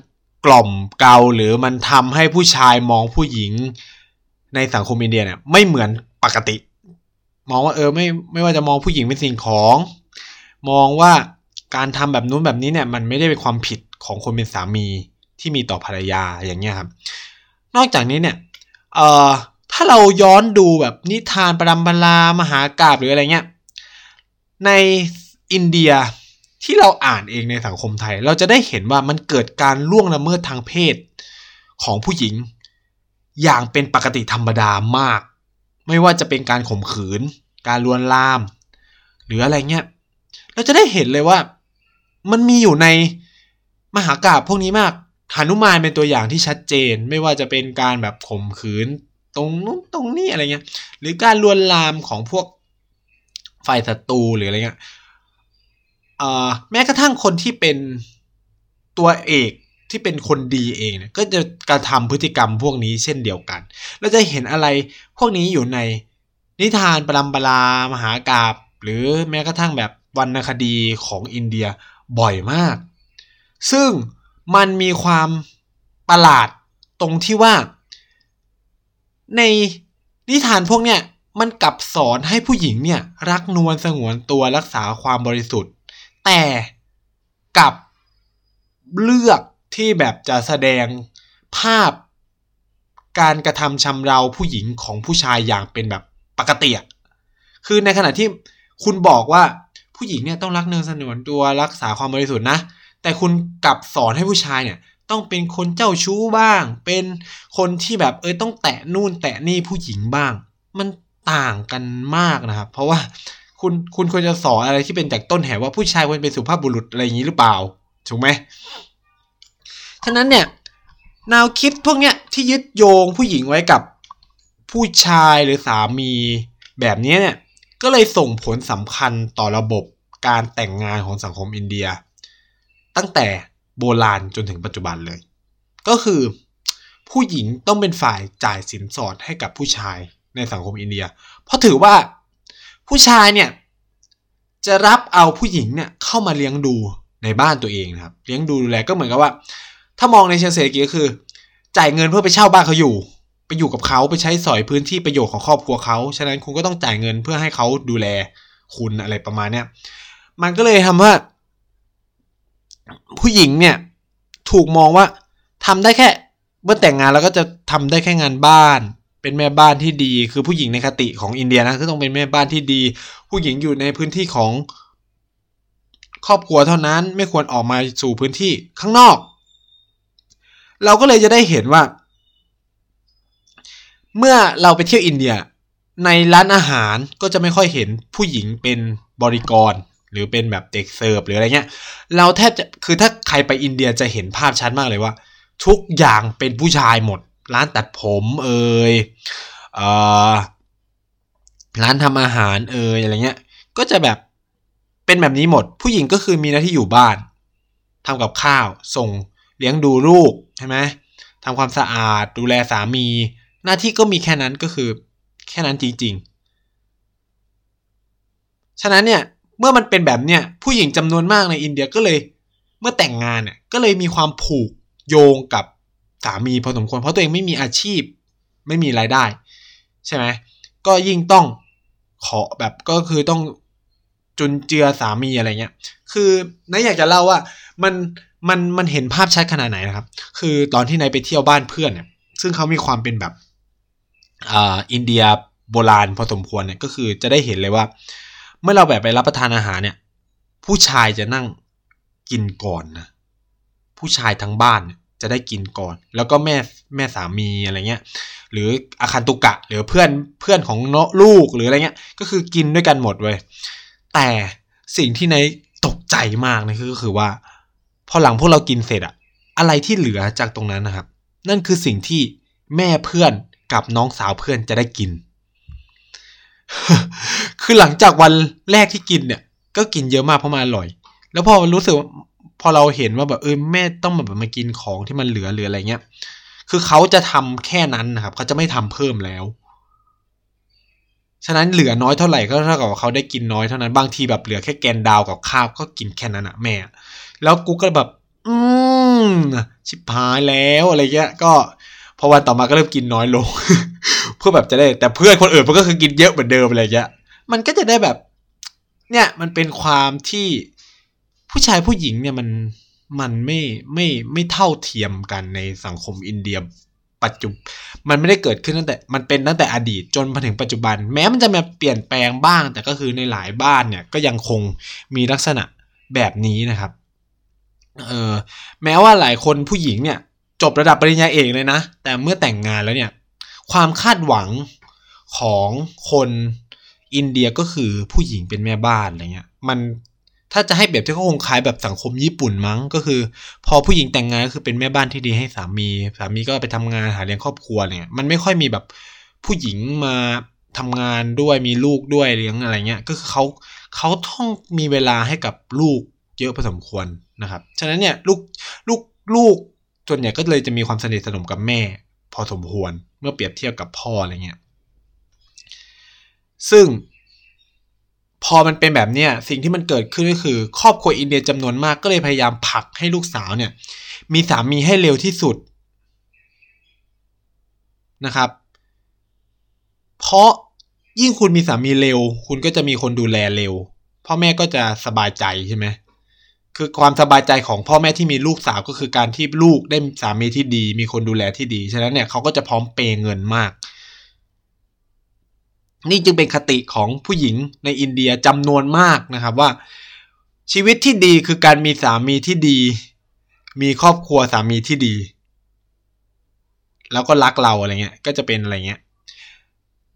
กล่อมเกาหรือมันทำให้ผู้ชายมองผู้หญิงในสังคมอินเดียเนี่ยไม่เหมือนปกติ มองว่าเออไม่ไม่ว่าจะมองผู้หญิงเป็นสิ่งของ มองว่า การทำแบบนู้นแบบนี้เนี่ยมันไม่ได้เป็นความผิดของคนเป็นสามีที่มีต่อภรรยาอย่างเงี้ยครับ นอกจากนี้เนี่ยเอ่อถ้าเราย้อนดูแบบนิทานประดัมบลามหากาบหรืออะไรเงี้ยในอินเดียที่เราอ่านเองในสังคมไทย เราจะได้เห็นว่ามันเกิดการล่วงละเมิดทางเพศของผู้หญิง อย่างเป็นปกติธรรมดามาก ไม่ว่าจะเป็นการข่มขืน การลวนลาม หรืออะไรเงี้ยเราจะได้เห็นเลยว่า มันมีอยู่ในมหากาบพวกนี้มากหานุมานเป็นตัวอย่างที่ชัดเจน ไม่ว่าจะเป็นการแบบข่มขืนตรงนู้นตรงนี้อะไรเงี้ย หรือการลวนลามของพวกฝ่ายศัตรูหรืออะไรเงี้ยแม้กระทั่งคนที่เป็นตัวเอกที่เป็นคนดีเองเนี่ยก็จะกระทำพฤติกรรมพวกนี้เช่นเดียวกัน เราจะเห็นอะไรพวกนี้อยู่ในนิทานปรำปรามหากาบ หรือแม้กระทั่งแบบวรรณคดีของอินเดีย บ่อยมาก ซึ่งมันมีความประหลาดตรงที่ว่า ในนิทานพวกเนี้ยมันกลับสอนให้ผู้หญิงเนี่ย รักนวลสงวนตัวรักษาความบริสุทธิ์ แต่กับเลือกที่แบบจะแสดงภาพการกระทำชำเราผู้หญิงของผู้ชายอย่างเป็นแบบปกติคือในขณะที่คุณบอกว่า ผู้หญิงเนี่ยต้องรักเนินสนวนตัวรักษาความบริสุทธิ์นะ แต่คุณกลับสอนให้ผู้ชายเนี่ยต้องเป็นคนเจ้าชู้บ้าง เป็นคนที่แบบเออต้องแตะนู่นแตะนี่ผู้หญิงบ้าง มันต่างกันมากนะครับ เพราะว่าคุณคุณควรจะสอนอะไรที่เป็นจากต้นแหว่าผู้ชายควรเป็นสุภาพบุรุษอะไรอย่างนี้หรือเปล่าถูกไหมฉะนั้นเนี่ยแนวคิดพวกเนี้ยที่ยึดโยงผู้หญิงไว้กับผู้ชายหรือสามีแบบนี้เนี่ย ก็เลยส่งผลสำคัญต่อระบบการแต่งงานของสังคมอินเดีย ตั้งแต่โบราณจนถึงปัจจุบันเลย ก็คือผู้หญิงต้องเป็นฝ่ายจ่ายสินสอดให้กับผู้ชายในสังคมอินเดีย เพราะถือว่าผู้ชายเนี่ยจะรับเอาผู้หญิงเนี่ยเข้ามาเลี้ยงดูในบ้านตัวเองนะครับ เลี้ยงดูดูแลก็เหมือนกับว่า ถ้ามองในเชิงเศรษฐกิจก็คือ จ่ายเงินเพื่อไปเช่าบ้านเขาอยู่ ไปอยู่กับเขาไปใช้สอยพื้นที่ประโยชน์ของครอบครัวเขา ฉะนั้นคุณก็ต้องจ่ายเงินเพื่อให้เขาดูแลคุณอะไรประมาณเนี้ย มันก็เลยทำว่า ผู้หญิงเนี่ย ถูกมองว่าทำได้แค่ เมื่อแต่งงานแล้วก็จะทำได้แค่งานบ้าน เป็นแม่บ้านที่ดี คือผู้หญิงในคติของอินเดียนะก็ต้องเป็นแม่บ้านที่ดี ผู้หญิงอยู่ในพื้นที่ของครอบครัวเท่านั้นไม่ควรออกมาสู่พื้นที่ข้างนอก เราก็เลยจะได้เห็นว่า เมื่อเราไปเที่ยวอินเดีย ในร้านอาหารก็จะไม่ค่อยเห็นผู้หญิงเป็นบริกร หรือเป็นแบบเด็กเสิร์ฟหรืออะไรเงี้ย เราแทบจะคือถ้าใครไปอินเดียจะเห็นภาพชัดมากเลยว่า ทุกอย่างเป็นผู้ชายหมด ร้านตัดผมเอ่ยเอ่อร้านทำอาหารเอ่ยอะไรเงี้ย ก็จะแบบเป็นแบบนี้หมด ผู้หญิงก็คือมีหน้าที่อยู่บ้านทำกับข้าวส่งเลี้ยงดูลูกใช่ไหมทำความสะอาดดูแลสามี หน้าที่ก็มีแค่นั้นก็คือแค่นั้นจริงๆ ฉะนั้นเนี่ยเมื่อมันเป็นแบบเนี้ยผู้หญิงจำนวนมากในอินเดียก็เลย เมื่อแต่งงานเนี่ยก็เลยมีความผูกโยงกับสามีพอสมควรเพราะตัวเองไม่มีอาชีพ ไม่มีรายได้ ใช่ไหมก็ยิ่งต้องขอแบบก็คือต้องจุนเจือสามีอะไรเงี้ย คือนายอยากจะเล่าว่ามันมันมันเห็นภาพชัดขนาดไหนนะครับ คือตอนที่นายไปเที่ยวบ้านเพื่อนเนี่ย ซึ่งเขามีความเป็นแบบ อินเดียโบราณพอสมควรเนี่ยก็คือจะได้เห็นเลยว่า เมื่อเราแบบไปรับประทานอาหารเนี่ย ผู้ชายจะนั่งกินก่อนนะผู้ชายทั้งบ้านจะได้กินก่อน แล้วก็แม่แม่สามีอะไรเงี้ย หรืออาคันตุกะ หรือเพื่อนเพื่อนของเนลูกหรืออะไรเงี้ย ก็คือกินด้วยกันหมดเว้ยแต่สิ่งที่ในตกใจมากนะก็คือว่า พอหลังพวกเรากินเสร็จอะอะไรที่เหลือจากตรงนั้นนะครับ นั่นคือสิ่งที่แม่เพื่อน กับน้องสาวเพื่อนจะได้กิน คือหลังจากวันแรกที่กินเนี่ย ก็กินเยอะมากเพราะมันอร่อย แล้วพอรู้สึกพอเราเห็นว่าแบบเออแม่ต้องแบบมากินของที่มันเหลือหรืออะไรเงี้ย คือเขาจะทำแค่นั้นนะครับเขาจะไม่ทำเพิ่มแล้วฉะนั้นเหลือน้อยเท่าไหร่ก็เท่ากับเขาได้กินน้อยเท่านั้นบางทีแบบเหลือแค่แกนดาวกับข้าวก็กินแค่นั้นอะแม่ แล้วกูก็แบบ อืมชิบหายแล้วอะไรเงี้ย ก็ พอวันต่อมาก็เริ่มกินน้อยลง เพื่อแบบจะได้ แต่เพื่อนคนอื่นมันก็คือกินเยอะเหมือนเดิมอะไรเงี้ยมันก็จะได้แบบ เนี่ยมันเป็นความที่ผู้ชายผู้หญิงเนี่ยมันมันไม่ไม่ไม่เท่าเทียมกันในสังคมอินเดียปัจจุมันไม่ได้เกิดขึ้นตั้งแต่ มันเป็นตั้งแต่อดีตจนมาถึงปัจจุบัน แม้มันจะมาเปลี่ยนแปลงบ้าง แต่ก็คือในหลายบ้านเนี่ยก็ยังคงมีลักษณะแบบนี้นะครับเออแม้ว่าหลายคนผู้หญิงเนี่ย จบระดับปริญญาเอกเลยนะ แต่เมื่อแต่งงานแล้วเนี่ย ความคาดหวังของคนอินเดียก็คือผู้หญิงเป็นแม่บ้านอะไรเงี้ย มันถ้าจะให้แบบที่เขาคงคล้ายแบบสังคมญี่ปุ่นมั้ง ก็คือ พอผู้หญิงแต่งงานก็คือเป็นแม่บ้านที่ดีให้สามี สามีก็ไปทำงานหาเลี้ยงครอบครัวเนี่ยมันไม่ค่อยมีแบบผู้หญิงมาทำงานด้วยมีลูกด้วยเลี้ยงอะไรเงี้ยก็คือเขาเขาต้องมีเวลาให้กับลูกเยอะพอสมควรนะครับ ฉะนั้นเนี่ยลูกลูกลูก ส่วนใหญ่ก็เลยจะมีความสนิทสนมกับแม่ พอสมควรเมื่อเปรียบเทียบกับพ่ออะไรเงี้ยซึ่งพอมันเป็นแบบเนี้ยสิ่งที่มันเกิดขึ้นก็คือ ครอบครัวอินเดียจำนวนมากก็เลยพยายามผลักให้ลูกสาวเนี่ย มีสามีให้เร็วที่สุดนะครับ เพราะยิ่งคุณมีสามีเร็ว คุณก็จะมีคนดูแลเร็วพ่อแม่ก็จะสบายใจใช่ไหม คือความสบายใจของพ่อแม่ที่มีลูกสาวก็คือการที่ลูกได้สามีที่ดี มีคนดูแลที่ดี ฉะนั้นเนี่ยเขาก็จะพร้อมเปย์เงินมาก นี่จึงเป็นคติของผู้หญิงในอินเดียจำนวนมากนะครับว่า ชีวิตที่ดีคือการมีสามีที่ดี มีครอบครัวสามีที่ดี แล้วก็รักเราอะไรเงี้ย ก็จะเป็นอะไรเงี้ย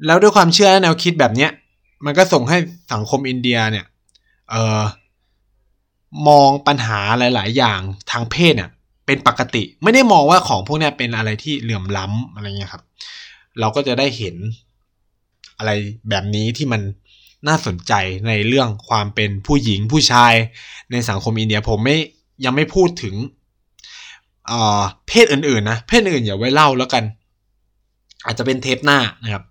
แล้วด้วยความเชื่อและแนวคิดแบบเนี้ย มันก็ส่งให้สังคมอินเดียเนี่ย เออ มองปัญหาหลาย ๆ อย่างทางเพศเนี่ยเป็นปกติ ไม่ได้มองว่าของพวกนี้เป็นอะไรที่เหลื่อมล้ำอะไรเงี้ยครับ เราก็จะได้เห็นอะไรแบบนี้ที่มันน่าสนใจในเรื่องความเป็นผู้หญิงผู้ชายในสังคมอินเดียผมไม่ยังไม่พูดถึงเพศอื่น ๆ นะ เพศอื่นอย่าไว้เล่าแล้วกัน อาจจะเป็นเทปหน้านะครับ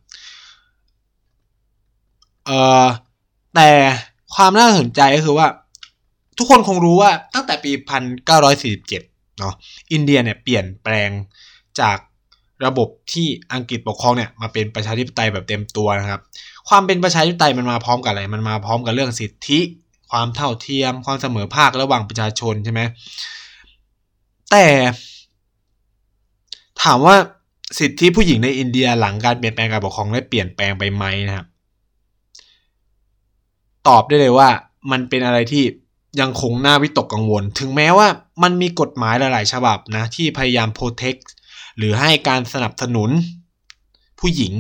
เอ่อแต่ความน่าสนใจก็คือว่า ทุกคนคงรู้ว่าตั้งแต่ปี 1947 เนาะอินเดียเนี่ยเปลี่ยนแปลงจากระบบที่อังกฤษปกครองเนี่ยมาเป็นประชาธิปไตยแบบเต็มตัวนะครับ ความเป็นประชาธิปไตยมันมาพร้อมกับอะไร มันมาพร้อมกับเรื่องสิทธิ ความเท่าเทียม ความเสมอภาคระหว่างประชาชนใช่ไหมแต่ถามว่าสิทธิผู้หญิงในอินเดียหลังการเปลี่ยนแปลงการปกครองได้เปลี่ยนแปลงไปไหมนะครับ ตอบได้เลยว่ามันเป็นอะไรที่ ยังคงน่าวิตกกังวล ถึงแม้ว่ามันมีกฎหมายหลาย ๆ ฉบับนะที่พยายามโปรเทคหรือให้การสนับสนุน ผู้หญิง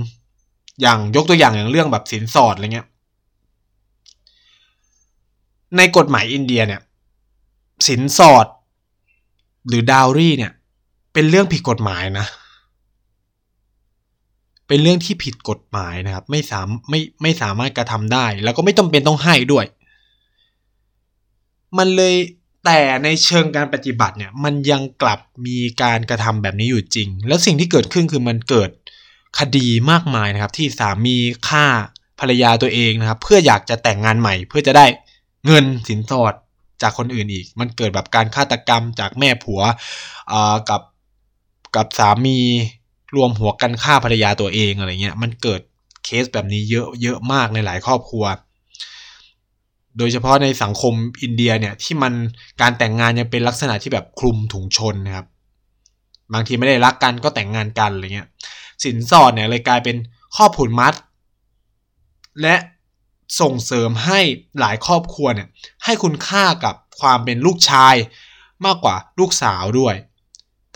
อย่างยกตัวอย่างอย่างเรื่องแบบสินสอดอะไรเงี้ย ในกฎหมายอินเดียเนี่ย สินสอด หรือดาวรี่เนี่ย เป็นเรื่องผิดกฎหมายนะ เป็นเรื่องที่ผิดกฎหมายนะครับ ไม่สามไม่ไม่สามารถกระทำได้ แล้วก็ไม่จำเป็นต้องให้ด้วย มันเลยแต่ในเชิงการปฏิบัติเนี่ยมันยังกลับมีการกระทำแบบนี้อยู่จริง แล้วสิ่งที่เกิดขึ้นคือมันเกิดคดีมากมายนะครับ ที่สามีฆ่าภรรยาตัวเองนะครับ เพื่ออยากจะแต่งงานใหม่ เพื่อจะได้เงินสินสอดจากคนอื่นอีก มันเกิดแบบการฆาตกรรมจากแม่ผัวกับกับสามีรวมหัวกันฆ่าภรรยาตัวเองอะไรเงี้ยมันเกิดเคสแบบนี้เยอะเยอะมากในหลายครอบครัว โดยเฉพาะในสังคมอินเดียเนี่ยที่มันการแต่งงานยังเป็นลักษณะที่แบบคลุมถุงชนนะครับ บางทีไม่ได้รักกันก็แต่งงานกันอะไรเงี้ยสินสอดเนี่ยเลยกลายเป็นข้อผูนมัด และส่งเสริมให้หลายครอบครัวเนี่ยให้คุณค่ากับความเป็นลูกชายมากกว่าลูกสาวด้วย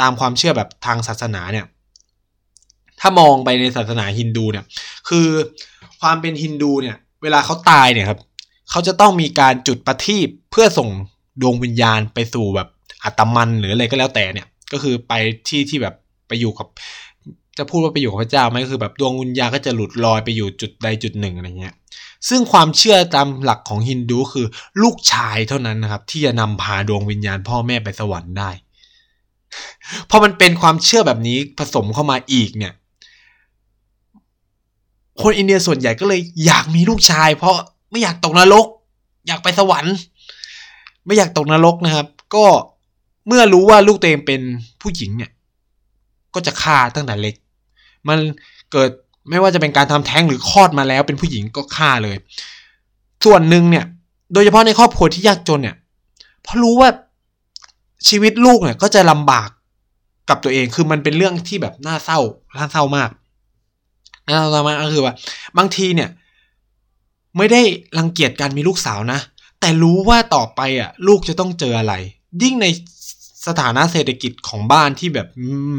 ตามความเชื่อแบบทางศาสนาเนี่ยถ้ามองไปในศาสนาฮินดูเนี่ยคือความเป็นฮินดูเนี่ยเวลาเขาตายเนี่ยครับ เขาจะต้องมีการจุดประทีปเพื่อส่งดวงวิญญาณไปสู่แบบอัตมันหรืออะไรก็แล้วแต่เนี่ย ก็คือไปที่ที่แบบไปอยู่กับ จะพูดว่าไปอยู่กับพระเจ้าไหมก็คือแบบดวงวิญญาณก็จะหลุดลอยไปอยู่จุดใดจุดหนึ่งอะไรเงี้ย ซึ่งความเชื่อตามหลักของฮินดูคือลูกชายเท่านั้นนะครับ ที่จะนำพาดวงวิญญาณพ่อแม่ไปสวรรค์ได้พอมันเป็นความเชื่อแบบนี้ผสมเข้ามาอีกเนี่ย คนอินเดียส่วนใหญ่ก็เลยอยากมีลูกชาย เพราะ ไม่อยากตกนรก อยากไปสวรรค์ ไม่อยากตกนรกนะครับ ก็เมื่อรู้ว่าลูกตัวเองเป็นผู้หญิงเนี่ย ก็จะฆ่าตั้งแต่เล็ก มันเกิดไม่ว่าจะเป็นการทำแท้งหรือคลอดมาแล้วเป็นผู้หญิงก็ฆ่าเลย ส่วนหนึ่งเนี่ย โดยเฉพาะในครอบครัวที่ยากจนเนี่ย เพราะรู้ว่าชีวิตลูกเนี่ยก็จะลำบากกับตัวเองคือมันเป็นเรื่องที่แบบน่าเศร้าน่าเศร้ามากน่าเศร้ามากก็คือว่า บางทีเนี่ย ไม่ได้รังเกียจการมีลูกสาวนะ แต่รู้ว่าต่อไปอะลูกจะต้องเจออะไร ยิ่งในสถานะเศรษฐกิจของบ้านที่แบบ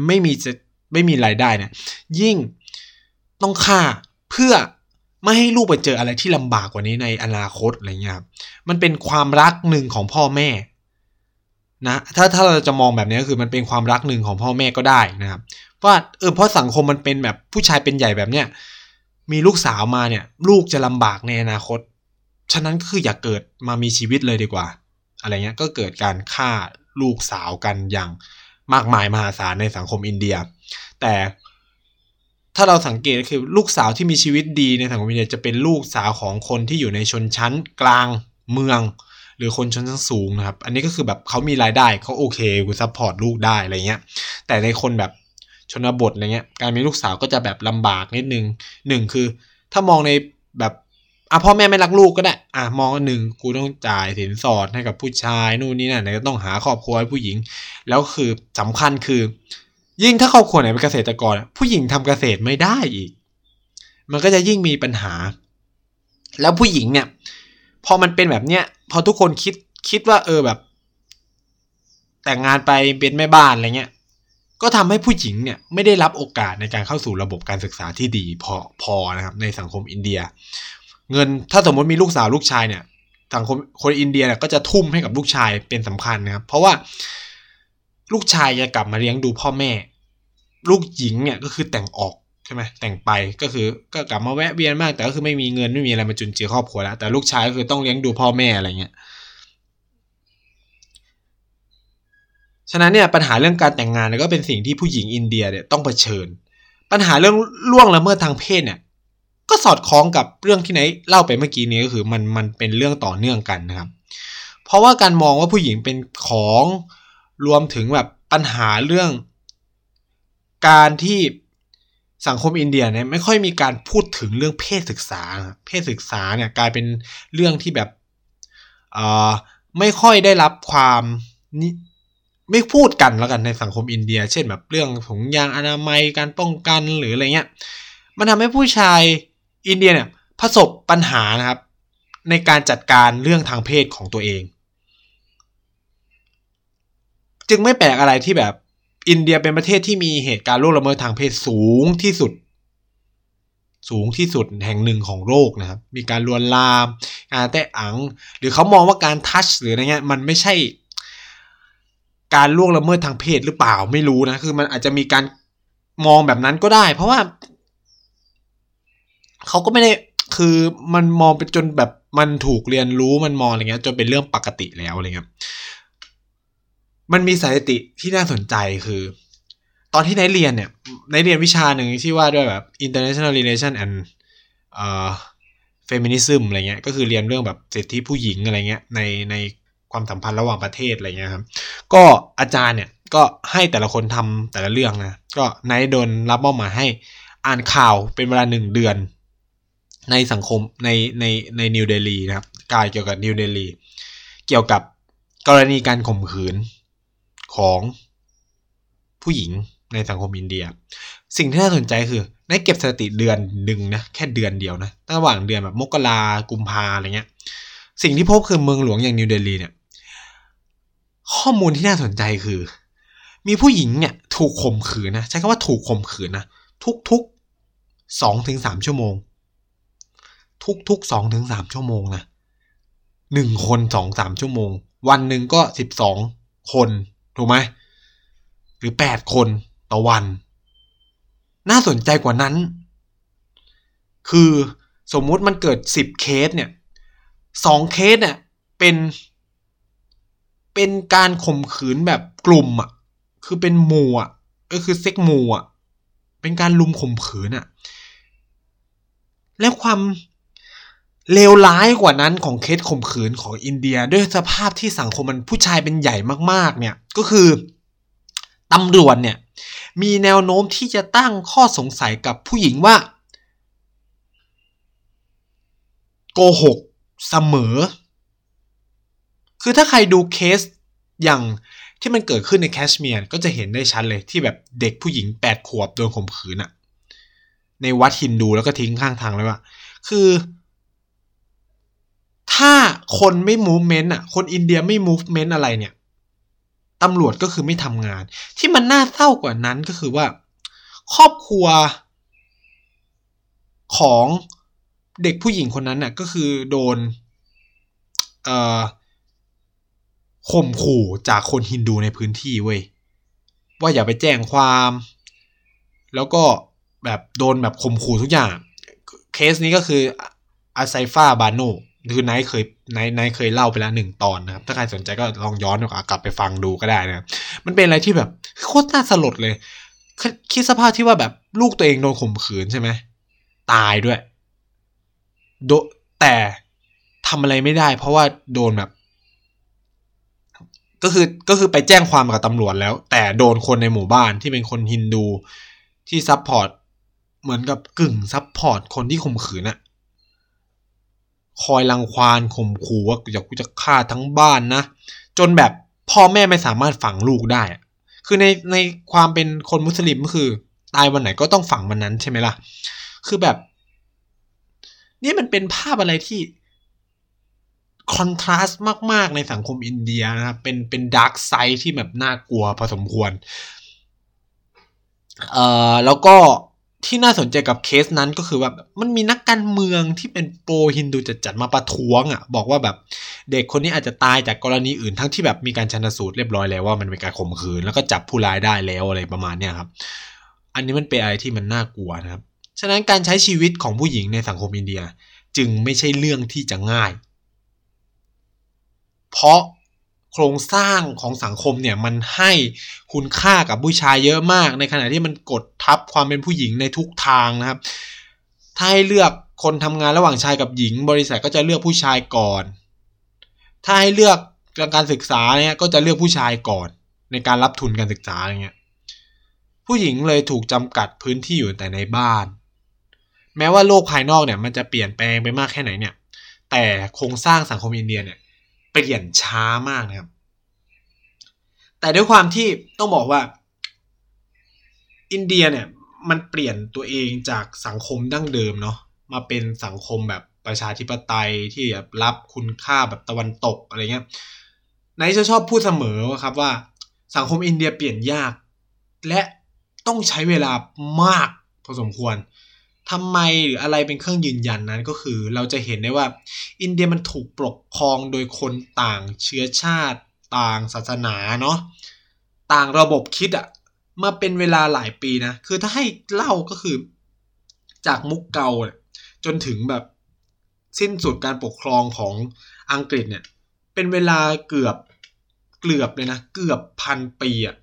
ไม่มีจะไม่มีรายได้เนี่ยยิ่งต้องฆ่าเพื่อไม่ให้ลูกไปเจออะไรที่ลำบากกว่านี้ในอนาคตอะไรเงี้ยครับมันเป็นความรักหนึ่งของพ่อแม่นะถ้าถ้าเราจะมองแบบนี้ก็คือมันเป็นความรักหนึ่งของพ่อแม่ก็ได้นะครับว่าเออเพราะสังคมมันเป็นแบบผู้ชายเป็นใหญ่แบบเนี้ย มีลูกสาวมาเนี่ย ลูกจะลำบากในอนาคต ฉะนั้นก็คืออย่าเกิดมามีชีวิตเลยดีกว่า อะไรเงี้ยก็เกิดการฆ่าลูกสาวกันอย่างมากมายมหาศาลในสังคมอินเดีย แต่ถ้าเราสังเกตคือลูกสาวที่มีชีวิตดีในสังคมอินเดียจะเป็นลูกสาวของคนที่อยู่ในชนชั้นกลางเมือง หรือคนชนชั้นสูงนะครับ อันนี้ก็คือแบบเขามีรายได้เขาโอเคกู support ลูกได้อะไรเงี้ยแต่ในคนแบบ ชนบทอะไรเงี้ยการมีลูกสาวก็จะแบบลำบากนิดนึงหนึ่งคือ ถ้ามองในแบบอะพ่อแม่ไม่รักลูกก็ได้อะมองหนึ่งกูต้องจ่ายสินสอดให้กับผู้ชายนู่นนี่นั่นก็ต้องหาครอบครัวให้ผู้หญิง แล้วคือสำคัญคือ ยิ่งถ้าครอบครัวไหนเป็นเกษตรกร ผู้หญิงทำเกษตรไม่ได้อีก มันก็จะยิ่งมีปัญหา แล้วผู้หญิงเนี่ย พอมันเป็นแบบเนี้ยพอทุกคนคิดคิดว่า เออแบบ แต่งงานไปเป็นแม่บ้านอะไรเงี้ย ก็ทำให้ผู้หญิงเนี่ยไม่ได้รับโอกาสในการเข้าสู่ระบบการศึกษาที่ดีพอพอนะครับในสังคมอินเดีย เงินถ้าสมมติมีลูกสาวลูกชายเนี่ยสังคมคนอินเดียเนี่ยก็จะทุ่มให้กับลูกชายเป็นสำคัญนะครับ เพราะว่าลูกชายจะกลับมาเลี้ยงดูพ่อแม่ ลูกหญิงเนี่ยก็คือแต่งออกใช่ไหมแต่งไปก็คือก็กลับมาแวะเวียนมาก แต่ก็คือไม่มีเงินไม่มีอะไรมาจุนเจือครอบครัวแล้วแต่ลูกชายก็คือต้องเลี้ยงดูพ่อแม่อะไรเงี้ย ฉะนั้นเนี่ยปัญหาเรื่องการแต่งงานก็เป็นสิ่งที่ผู้หญิงอินเดียเนี่ยต้องเผชิญ ปัญหาเรื่องล่วงละเมิดทางเพศเนี่ยก็สอดคล้องกับเรื่องที่ไหนเล่าไปเมื่อกี้นี้ก็คือมันมันเป็นเรื่องต่อเนื่องกันนะครับ เพราะว่าการมองว่าผู้หญิงเป็นของรวมถึงแบบปัญหาเรื่อง การที่สังคมอินเดียเนี่ยไม่ค่อยมีการพูดถึงเรื่องเพศศึกษา เพศศึกษาเนี่ยกลายเป็นเรื่องที่แบบไม่ค่อยได้รับความนี่ ไม่พูดกันแล้วกันในสังคมอินเดีย เช่นแบบเรื่องถุงยางอนามัยการป้องกันหรืออะไรเงี้ยมันทำให้ผู้ชายอินเดียเนี่ยประสบปัญหานะครับ ในการจัดการเรื่องทางเพศของตัวเอง จึงไม่แปลกอะไรที่แบบอินเดียเป็นประเทศที่มีเหตุการณ์ล่วงละเมิดทางเพศสูงที่สุด สูงที่สุดแห่งหนึ่งของโลกนะครับ มีการลวนลามการแตะอัง หรือเขามองว่าการทัชหรืออะไรเงี้ยมันไม่ใช่ การล่วงละเมิดทางเพศหรือเปล่าไม่รู้นะ คือมันอาจจะมีการมองแบบนั้นก็ได้ เพราะว่าเขาก็ไม่ได้คือมันมองเป็นจนแบบมันถูกเรียนรู้มันมองอะไรเงี้ยจนเป็นเรื่องปกติแล้วอะไรเงี้ยมันมีสถิติที่น่าสนใจคือ ตอนที่นายเรียนเนี่ยนายเรียนวิชาหนึ่งที่ว่าด้วยแบบ international relation and เอ่อ feminism อะไรเงี้ยก็คือเรียนเรื่องแบบสิทธิผู้หญิงอะไรเงี้ยในใน ความสัมพันธ์ระหว่างประเทศอะไรเงี้ยครับ ก็อาจารย์เนี่ยก็ให้แต่ละคนทำแต่ละเรื่องนะ ก็นายโดนรับมอบหมายให้อ่านข่าวเป็นเวลาหนึ่งเดือน ในสังคมในในในนิวเดลีนะครับกายเกี่ยวกับนิวเดลีเกี่ยวกับกรณีการข่มขืนของผู้หญิงในสังคมอินเดีย สิ่งที่น่าสนใจคือได้เก็บสถิติเดือนหนึ่งนะแค่เดือนเดียวนะระหว่างเดือนแบบมกรากุมภาอะไรเงี้ย สิ่งที่พบคือเมืองหลวงอย่างนิวเดลีเนี่ย ข้อมูลที่น่าสนใจคือ มีผู้หญิงเนี่ยถูกข่มขืนนะใช้คำว่าถูกข่มขืนนะทุกๆสองถึงสามชั่วโมง ทุกๆสองถึงสามชั่วโมงนะหนึ่งคนสองสามชั่วโมง วันหนึ่งก็สิบสองคนถูกไหมหรือแปดคนต่อวัน น่าสนใจกว่านั้น คือสมมุติมันเกิดสิบเคสเนี่ยสองเคสเนี่ยเป็น เป็นการข่มขืนแบบกลุ่มอะ คือเป็นหมู่อะก็คือเซ็กหมู่อะ เป็นการลุมข่มขืนอะ และความเลวร้ายกว่านั้นของเคสข่มขืนของอินเดีย ด้วยสภาพที่สังคมมันผู้ชายเป็นใหญ่มากๆ เนี่ย ก็คือตำรวจเนี่ย มีแนวโน้มที่จะตั้งข้อสงสัยกับผู้หญิงว่า โกหกเสมอ คือถ้าใครดูเคสอย่างที่มันเกิดขึ้นในแคชเมียร์ก็จะเห็นได้ชัดเลยที่แบบเด็กผู้หญิงแปดขวบโดนข่มขืนอะในวัดฮินดูแล้วก็ทิ้งข้างทางเลยว่าคือ ถ้าคนไม่ movement อะคนอินเดียไม่ movement อะไรเนี่ยตำรวจก็คือไม่ทำงาน ที่มันน่าเศร้ากว่านั้นก็คือว่า ครอบครัวของเด็กผู้หญิงคนนั้นน่ะก็คือโดน เอ่อ ข่มขู่จากคนฮินดูในพื้นที่เว้ยว่าอย่าไปแจ้งความ แล้วก็แบบโดนแบบข่มขู่ทุกอย่าง เคสนี้ก็คืออาไซฟาบาโนคือไนท์เคยไนท์ไนท์เคยเล่าไปแล้วหนึ่งตอนนะครับ ถ้าใครสนใจก็ลองย้อนกลับไปฟังดูก็ได้นะมันเป็นอะไรที่แบบโคตรน่าสลดเลย คิดสภาพที่ว่าแบบลูกตัวเองโดนข่มขืนใช่ไหมตายด้วยโดแต่ทำอะไรไม่ได้ เพราะว่าโดนแบบ ก็คือก็คือไปแจ้งความกับตำรวจแล้ว แต่โดนคนในหมู่บ้านที่เป็นคนฮินดูที่ support เหมือนกับกึ่ง support คนที่ข่มขืนอะคอยรังควานข่มขู่ว่าอยากกูจะฆ่าทั้งบ้านนะจนแบบพ่อแม่ไม่สามารถฝังลูกได้ คือในในความเป็นคนมุสลิมก็คือ ตายวันไหนก็ต้องฝังวันนั้นใช่ไหมล่ะ คือแบบ นี่มันเป็นภาพอะไรที่ contrast มาก ๆ ในสังคมอินเดียนะครับ เป็นเป็น dark side ที่แบบน่ากลัวพอสมควร เอ่อแล้วก็ที่น่าสนใจกับเคสนั้นก็คือว่ามันมีนักการเมืองที่เป็น pro ฮินดูจัดจัดมาประท้วงอะ่ะ บอกว่าแบบเด็กคนนี้อาจจะตายจากกรณีอื่นทั้งที่แบบมีการชันสูตรเรียบร้อยแล้วว่ามันเป็นการข่มขืนแล้วก็จับผู้ร้ายได้แล้วอะไรประมาณเนี้ยครับ อันนี้มันเป็นอะไรที่มันน่ากลัวนะครับ ฉะนั้นการใช้ชีวิตของผู้หญิงในสังคมอินเดีย จึงไม่ใช่เรื่องที่จะง่าย เพราะโครงสร้างของสังคมเนี่ยมันให้คุณค่ากับผู้ชายเยอะมาก ในขณะที่มันกดทับความเป็นผู้หญิงในทุกทางนะครับ ถ้าให้เลือกคนทำงานระหว่างชายกับหญิง บริษัทก็จะเลือกผู้ชายก่อน ถ้าให้เลือกการศึกษาเนี่ยก็จะเลือกผู้ชายก่อน ในการรับทุนการศึกษาอย่างเงี้ยผู้หญิงเลยถูกจำกัดพื้นที่อยู่แต่ในบ้าน แม้ว่าโลกภายนอกเนี่ยมันจะเปลี่ยนแปลงไปมากแค่ไหนเนี่ย แต่โครงสร้างสังคมอินเดียเนี่ย เปลี่ยนช้ามากนะครับ แต่ด้วยความที่ต้องบอกว่า อินเดียเนี่ยมันเปลี่ยนตัวเองจากสังคมดั้งเดิมเนาะมาเป็นสังคมแบบประชาธิปไตยที่แบบรับคุณค่าแบบตะวันตกอะไรเงี้ยนายจะชอบพูดเสมอครับว่า สังคมอินเดียเปลี่ยนยาก และต้องใช้เวลามากพอสมควร ทำไมหรืออะไรเป็นเครื่องยืนยันนั้นก็คือ เราจะเห็นได้ว่า อินเดียมันถูกปกครองโดยคนต่างเชื้อชาติ ต่างศาสนาเนาะต่างระบบคิดอะมาเป็นเวลาหลายปีนะ คือถ้าให้เล่าก็คือ จากมุกเกาจนถึงแบบสิ้นสุดการปกครองของอังกฤษเนี่ย เป็นเวลาเกือบเกือบเลยนะ เกือบพันปีอะ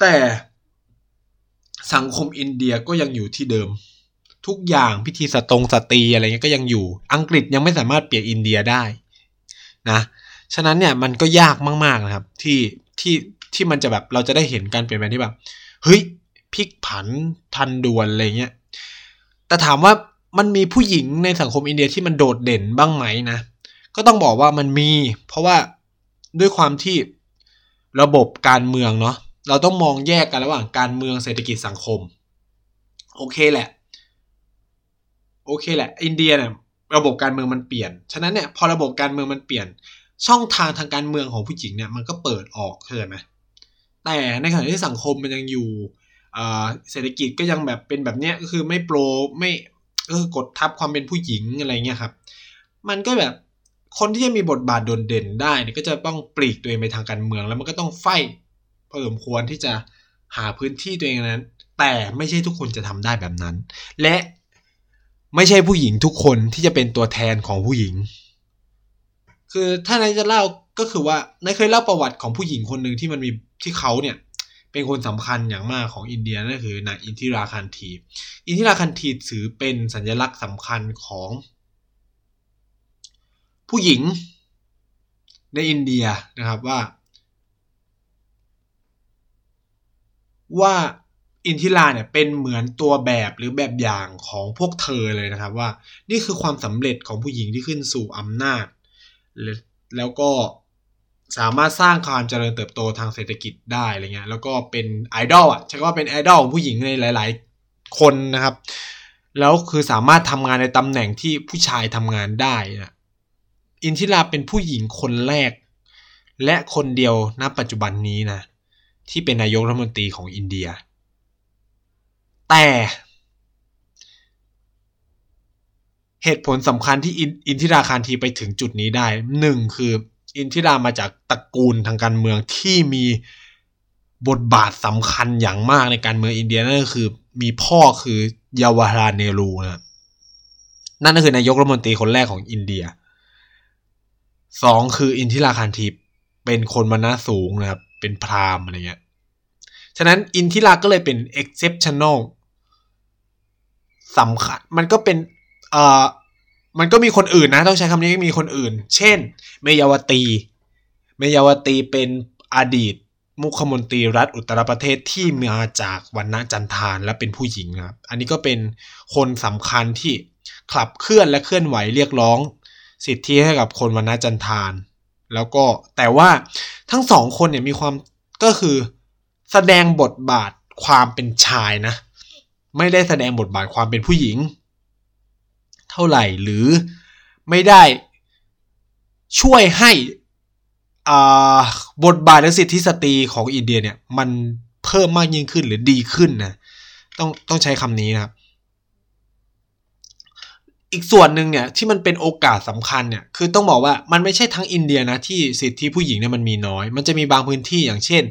แต่ สังคมอินเดียก็ยังอยู่ที่เดิม ทุกอย่างพิธีสตรงสตรีอะไรเงี้ยก็ยังอยู่ อังกฤษยังไม่สามารถเปลี่ยนอินเดียได้นะฉะนั้นเนี่ยมันก็ยากมากๆนะครับ ที่ที่ที่มันจะแบบเราจะได้เห็นการเปลี่ยนแปลงที่แบบเฮ้ยพลิกผันทันด่วนอะไรเงี้ยแต่ถามว่ามันมีผู้หญิงในสังคมอินเดียที่มันโดดเด่นบ้างไหมนะก็ต้องบอกว่ามันมี เพราะว่าด้วยความที่ระบบการเมืองเนาะ เราต้องมองแยกกันระหว่างการเมืองเศรษฐกิจสังคม โอเคแหละ โอเคแหละ อินเดียเนี่ยระบบการเมืองมันเปลี่ยน ฉะนั้นเนี่ยพอระบบการเมืองมันเปลี่ยน ช่องทางทางการเมืองของผู้หญิงเนี่ยมันก็เปิดออกเข้าใจไหมแต่ในขณะที่สังคมมันยังอยู่เศรษฐกิจก็ยังแบบเป็นแบบเนี้ยก็คือไม่โปรไม่ก็คือกดทับความเป็นผู้หญิงอะไรเงี้ยครับ มันก็แบบคนที่จะมีบทบาทโดดเด่นได้เนี่ยก็จะต้องปลีกตัวเองไปทางการเมืองแล้วมันก็ต้องไฟ อสมควรที่จะหาพื้นที่ตัวเองนั้น แต่ไม่ใช่ทุกคนจะทำได้แบบนั้น และไม่ใช่ผู้หญิงทุกคนที่จะเป็นตัวแทนของผู้หญิง คือถ้านายจะเล่าก็คือว่านายเคยเล่าประวัติของผู้หญิงคนหนึ่งที่มันมีที่เขาเนี่ยเป็นคนสำคัญอย่างมากของอินเดียนั่นคือนายอินทิราคันทีอินทิราคันทีถือเป็นสัญลักษณ์สำคัญของ ผู้หญิงในอินเดียนะครับว่า ว่าอินทิราเนี่ยเป็นเหมือนตัวแบบหรือแบบอย่างของพวกเธอเลยนะครับ ว่านี่คือความสำเร็จของผู้หญิงที่ขึ้นสู่อำนาจ แล้วก็สามารถสร้างความเจริญเติบโตทางเศรษฐกิจได้อะไรเงี้ยแล้วก็เป็นไอดอลอะใช่ว่าเป็นไอดอลของผู้หญิงในหลาย ๆ คนนะครับ แล้วคือสามารถทำงานในตำแหน่งที่ผู้ชายทำงานได้นะอินทิราเป็นผู้หญิงคนแรก และคนเดียวณปัจจุบันนี้นะ ที่เป็นนายกรัฐมนตรีของอินเดีย แต่เหตุผลสำคัญที่อินทิราคารทีไปถึงจุดนี้ได้หนึ่งคืออินทิรามาจากตระกูลทางการเมืองที่มีบทบาทสำคัญอย่างมากในการเมืองอินเดียนั่นก็คือมีพ่อคือเยาวราเนรูนะนั่นก็คือนายกรัฐมนตรีคนแรกของอินเดียสองคืออินทิราคารทีเป็นคนมณสูงนะครับ เป็นพราหมณ์อะไรเงี้ย ฉะนั้นอินทิราก็เลยเป็น exceptional สำคัญ มันก็เป็น เอ่อ มันก็มีคนอื่นนะ ต้องใช้คำนี้มีคนอื่น เช่น เมยาวตี เมยาวตีเป็นอดีต มุขมนตรีรัฐอุตรประเทศที่มาจากวันณะจันทานและเป็นผู้หญิงครับ อันนี้ก็เป็นคนสำคัญที่ขับเคลื่อนและเคลื่อนไหวเรียกร้อง สิทธิให้กับคนวันณะจันทาน แล้วก็แต่ว่าทั้งสองคนเนี่ยมีความก็คือแสดงบทบาทความเป็นชายนะ ไม่ได้แสดงบทบาทความเป็นผู้หญิง เท่าไหร่หรือไม่ได้ช่วยให้บทบาทและสิทธิสตรีของอินเดียเนี่ย มันเพิ่มมากยิ่งขึ้นหรือดีขึ้นนะต้องต้องใช้คำนี้นะครับ อีกส่วนหนึ่งเนี่ยที่มันเป็นโอกาสสำคัญเนี่ยคือต้องบอกว่ามันไม่ใช่ทั้งอินเดียนะที่สิทธิผู้หญิงเนี่ยมันมีน้อย มันจะมีบางพื้นที่อย่างเช่น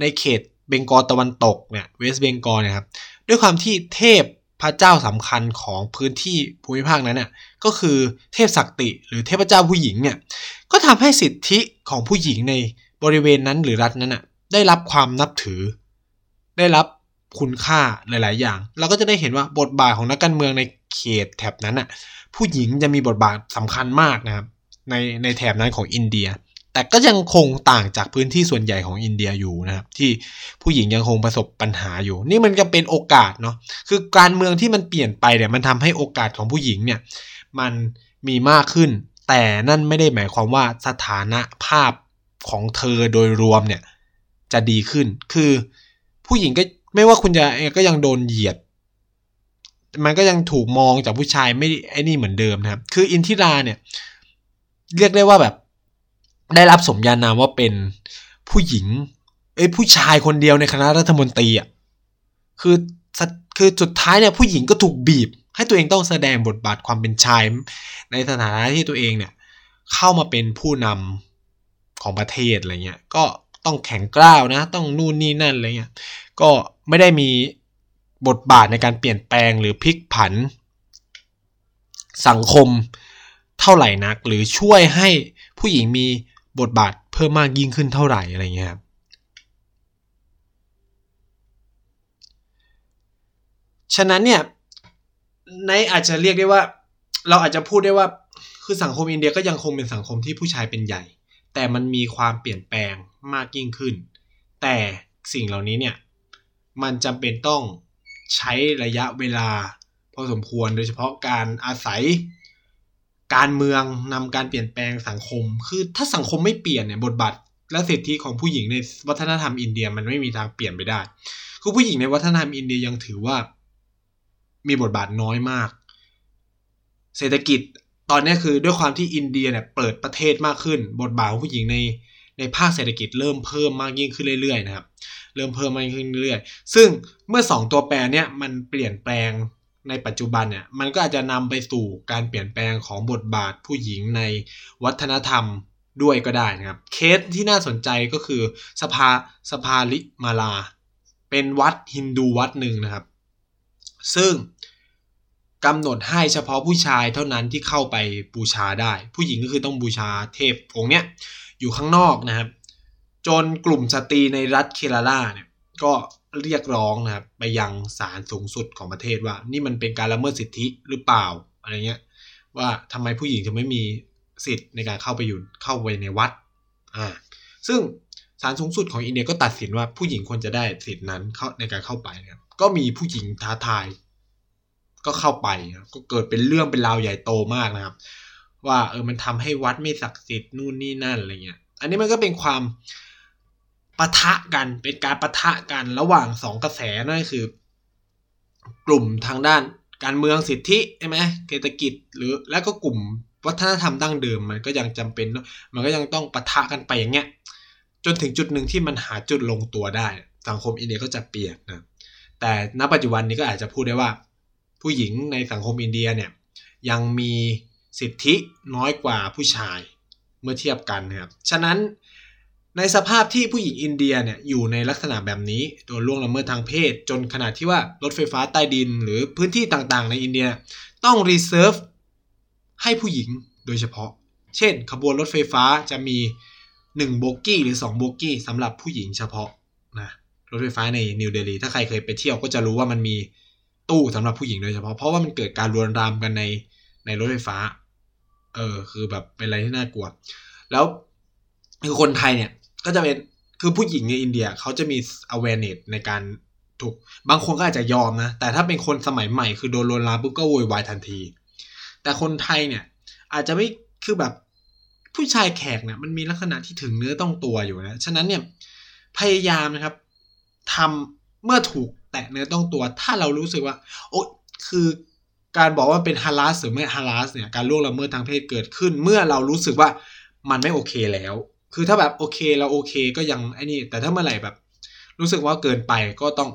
ในเขตเบงกอลตะวันตกเนี่ยเวสเบงกอลเนี่ยครับด้วยความที่เทพพระเจ้าสำคัญของพื้นที่ภูมิภาคนั้นน่ะก็คือเทพศักติหรือเทพเจ้าผู้หญิงเนี่ยก็ทำให้สิทธิของผู้หญิงในบริเวณนั้นหรือรัฐนั้นน่ะได้รับความนับถือ ได้รับคุณค่าหลาย ๆ อย่าง เราก็จะได้เห็นว่าบทบาทของนักการเมืองใน เขตแถบนั้นน่ะผู้หญิงจะมีบทบาทสำคัญมากนะครับในในแถบนั้นของอินเดีย แต่ก็ยังคงต่างจากพื้นที่ส่วนใหญ่ของอินเดียอยู่นะครับ ที่ผู้หญิงยังคงประสบปัญหาอยู่ นี่มันก็เป็นโอกาสเนาะคือการเมืองที่มันเปลี่ยนไปเนี่ยมันทำให้โอกาสของผู้หญิงเนี่ยมันมีมากขึ้น แต่นั่นไม่ได้หมายความว่าสถานะภาพของเธอโดยรวมเนี่ยจะดีขึ้น คือผู้หญิงก็ไม่ว่าคุณจะก็ยังโดนเหยียด มันก็ยังถูกมองจากผู้ชายไม่ไอ้นี่เหมือนเดิมนะครับ คืออินทิราเนี่ย เรียกได้ว่าแบบ ได้รับสมญานามว่าเป็นผู้หญิง เอ้ยผู้ชายคนเดียวในคณะรัฐมนตรีอะคือคือสุดท้ายเนี่ยผู้หญิงก็ถูกบีบ ให้ตัวเองต้องแสดงบทบาทความเป็นชาย ในสถานะที่ตัวเองเนี่ย เข้ามาเป็นผู้นำของประเทศอะไรเงี้ยก็ต้องแข็งกร้าวนะ ต้องนู่นนี่นั่นอะไรเงี้ยก็ไม่ได้มี บทบาทในการเปลี่ยนแปลงหรือพลิกผัน สังคมเท่าไหร่นัก หรือช่วยให้ผู้หญิงมีบทบาทเพิ่มมากยิ่งขึ้นเท่าไหร่อะไรเงี้ยครับฉะนั้นเนี่ยในอาจจะเรียกได้ว่า เราอาจจะพูดได้ว่าคือสังคมอินเดียก็ยังคงเป็นสังคมที่ผู้ชายเป็นใหญ่ แต่มันมีความเปลี่ยนแปลงมากยิ่งขึ้น แต่สิ่งเหล่านี้เนี่ย มันจำเป็นต้อง ใช้ระยะเวลา พอสมควรโดยเฉพาะการอาศัย การเมืองนำการเปลี่ยนแปลงสังคม คือถ้าสังคมไม่เปลี่ยนเนี่ยบทบาทและสิทธิของผู้หญิงในวัฒนธรรมอินเดียมันไม่มีทางเปลี่ยนไปได้ คือผู้หญิงในวัฒนธรรมอินเดียยังถือว่า มีบทบาทน้อยมาก เศรษฐกิจตอนนี้คือด้วยความที่อินเดียเนี่ยเปิดประเทศมากขึ้น บทบาทของผู้หญิงในในภาคเศรษฐกิจเริ่มเพิ่มมากยิ่งขึ้นเรื่อยๆนะครับ เริ่มเพิ่มมากขึ้นเรื่อยๆซึ่งเมื่อ 2 ตัวแปรเนี่ยมันเปลี่ยนแปลงในปัจจุบันเนี่ยมันก็อาจจะนำไปสู่การเปลี่ยนแปลงของบทบาทผู้หญิงในวัฒนธรรมด้วยก็ได้นะครับ เคสที่น่าสนใจก็คือสภาสภาลิมาลา เป็นวัดฮินดูวัดหนึ่งนะครับ ซึ่งกำหนดให้เฉพาะผู้ชายเท่านั้นที่เข้าไปบูชาได้ ผู้หญิงก็คือต้องบูชาเทพองค์เนี้ยอยู่ข้างนอกนะครับ จนกลุ่มสตรีในรัฐเคราลาเนี่ยก็เรียกร้องนะครับไปยังศาลสูงสุดของประเทศว่า นี่มันเป็นการละเมิดสิทธิหรือเปล่าอะไรเงี้ยว่าทำไมผู้หญิงจะไม่มีสิทธิ์ในการเข้าไปอยู่เข้าไปในวัดอ่าซึ่งศาลสูงสุดของอินเดียก็ตัดสินว่าผู้หญิงควรจะได้สิทธินั้นเข้าในการเข้าไปนะครับก็มีผู้หญิงท้าทาย ก็เข้าไปก็เกิดเป็นเรื่องเป็นราวใหญ่โตมากนะครับ ว่าเออมันทำให้วัดไม่ศักดิ์สิทธิ์นู่นนี่นั่นอะไรเงี้ยอันนี้มันก็เป็นความ ปะทะกันเป็นการปะทะกันระหว่างสองกระแสนั่นคือกลุ่มทางด้านการเมืองสิทธิใช่ไหมเศรษฐกิจหรือแล้วก็กลุ่มวัฒนธรรมดั้งเดิมมันก็ยังจำเป็น มันก็ยังต้องปะทะกันไปอย่างเงี้ยจนถึงจุดหนึ่งที่มันหาจุดลงตัวได้ สังคมอินเดียก็จะเปลี่ยนนะแต่ณปัจจุบันนี้ก็อาจจะพูดได้ว่า ผู้หญิงในสังคมอินเดียเนี่ยยังมีสิทธิน้อยกว่าผู้ชายเมื่อเทียบกันนะครับฉะนั้น ในสภาพที่ผู้หญิงอินเดียเนี่ยอยู่ในลักษณะแบบนี้โดนล่วงละเมิดทางเพศ จนขนาดที่ว่ารถไฟฟ้าใต้ดิน หรือพื้นที่ต่างๆ ในอินเดียต้อง reserve ให้ผู้หญิงโดยเฉพาะ เช่น ขบวนรถไฟฟ้าจะมี 1 โบกี้หรือ 2 โบกี้สำหรับผู้หญิงเฉพาะนะรถไฟฟ้าในนิวเดลีถ้าใครเคยไปเที่ยวก็จะรู้ว่ามันมีตู้สำหรับผู้หญิงโดยเฉพาะเพราะว่ามันเกิดการลวนลามกันในในรถไฟฟ้า เออคือแบบเป็นอะไรที่น่ากลัว แล้วคือคนไทยเนี่ย ก็จะเป็นคือผู้หญิงในอินเดียเขาจะมี awareness ในการถูก บางคนก็อาจจะยอมนะ แต่ถ้าเป็นคนสมัยใหม่คือโดนลวนลามปุ๊บก็โวยวายทันที แต่คนไทยเนี่ย อาจจะไม่คือแบบผู้ชายแขกเนี่ยมันมีลักษณะที่ถึงเนื้อต้องตัวอยู่นะฉะนั้นเนี่ยพยายามนะครับทำเมื่อถูกแตะเนื้อต้องตัว ถ้าเรารู้สึกว่า โอ้คือการบอกว่าเป็น harass หรือไม่ harass เนี่ยการล่วงละเมิดทางเพศเกิดขึ้น เมื่อเรารู้สึกว่ามันไม่โอเคแล้ว คือถ้าแบบโอเคเราโอเคก็ยังไอ้นี่ แต่ถ้าเมื่อไหร่แบบ รู้สึกว่าเกินไปก็ต้อง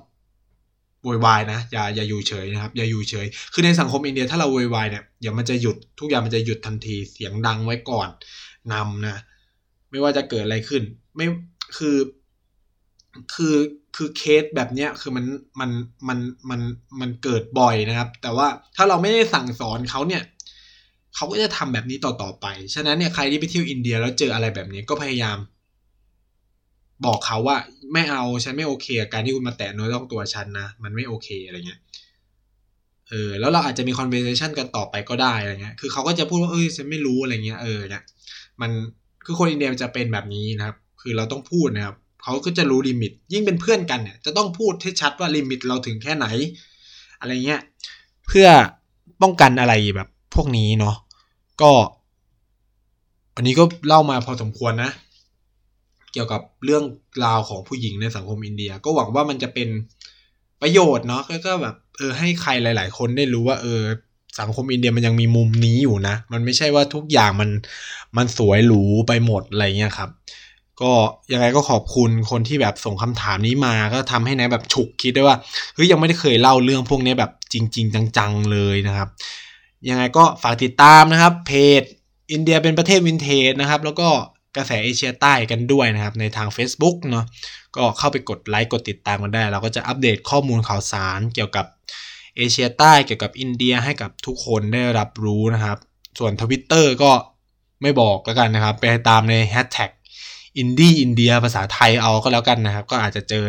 โวยวายนะอย่าอย่าอยู่เฉยนะครับ อย่าอยู่เฉย คือในสังคมอินเดียถ้าเราโวยวายเนี่ยอย่ามันจะหยุดทุกอย่างมันจะหยุดทันทีเสียงดังไว้ก่อนนำนะ ไม่ว่าจะเกิดอะไรขึ้น ไม่คือคือคือเคสแบบเนี้ยคือมันมันมันมันมันเกิดบ่อยนะครับ แต่ว่าถ้าเราไม่ได้สั่งสอนเขาเนี่ย เขาก็จะทำแบบนี้ต่อๆไป ฉะนั้นเนี่ยใครที่ไปเที่ยวอินเดียแล้วเจออะไรแบบนี้ก็พยายาม บอกเขาว่าไม่เอาฉันไม่โอเคการที่คุณมาแตะเนื้อต้องตัวฉันนะมันไม่โอเคอะไรเงี้ยเออแล้วเราอาจจะมี conversation กันต่อไปก็ได้อะไรเงี้ย คือเขาก็จะพูดว่าเอ้ยฉันไม่รู้อะไรเงี้ยเออเนี่ยมันคือคนอินเดียจะเป็นแบบนี้นะครับ คือเราต้องพูดนะครับเขาก็จะรู้ limit ยิ่งเป็นเพื่อนกันเนี่ย จะต้องพูดให้ชัดว่า limit เราถึงแค่ไหน อะไรเงี้ย เพื่อป้องกันอะไรแบบพวกนี้เนาะ ก็อันนี้ก็เล่ามาพอสมควรนะ เกี่ยวกับเรื่องราวของผู้หญิงในสังคมอินเดีย ก็หวังว่ามันจะเป็นประโยชน์เนาะก็แบบเออให้ใครหลาย ๆ คนได้รู้ว่า เออ สังคมอินเดียมันยังมีมุมนี้อยู่นะ มันไม่ใช่ว่าทุกอย่างมันมันสวยหรูไปหมดอะไรเงี้ยครับ ก็ยังไงก็ขอบคุณคนที่แบบส่งคำถามนี้มาก็ทำให้นายแบบฉุกคิดได้ว่าเฮ้ยยังไม่ได้เคยเล่าเรื่องพวกนี้แบบจริง ๆ จัง ๆ เลยนะครับ ยังไงก็ฝากติดตามนะครับ เพจอินเดียเป็นประเทศวินเทจนะครับ แล้วก็กระแสเอเชียใต้กันด้วยนะครับ ในทาง Facebook เนาะก็เข้าไปกดไลค์กดติดตามกันได้ เราก็จะอัปเดตข้อมูลข่าวสารเกี่ยวกับเอเชียใต้เกี่ยวกับอินเดียให้กับทุกคนได้รับรู้นะครับ ส่วนทวิตเตอร์ก็ไม่บอกแล้วกันนะครับ ไปตามในแฮชแท็ก Indie India ภาษาไทยเอาก็แล้วกันนะครับ ก็อาจจะเจอ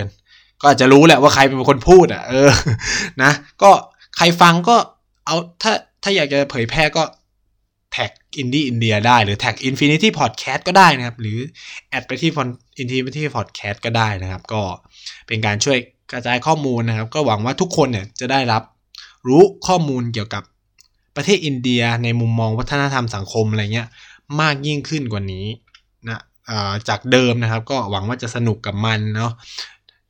ก็อาจจะรู้แหละว่าใครเป็นคนพูดอะเออนะ ก็ใครฟังก็เอาถ้า ถ้าอยากจะเผยแพร่ก็แท็ก Indie India ได้ หรือแท็ก Infinity Podcast ก็ได้นะครับ หรือ add ไปที่ฟอน Infinity Podcast ก็ได้นะครับ ก็เป็นการช่วยกระจายข้อมูลนะครับ ก็หวังว่าทุกคนเนี่ยจะได้รับรู้ข้อมูลเกี่ยวกับประเทศอินเดียในมุมมองวัฒนธรรมสังคมอะไรเงี้ยมากยิ่งขึ้นกว่านี้นะจากเดิมนะครับ ก็หวังว่าจะสนุกกับมันเนาะ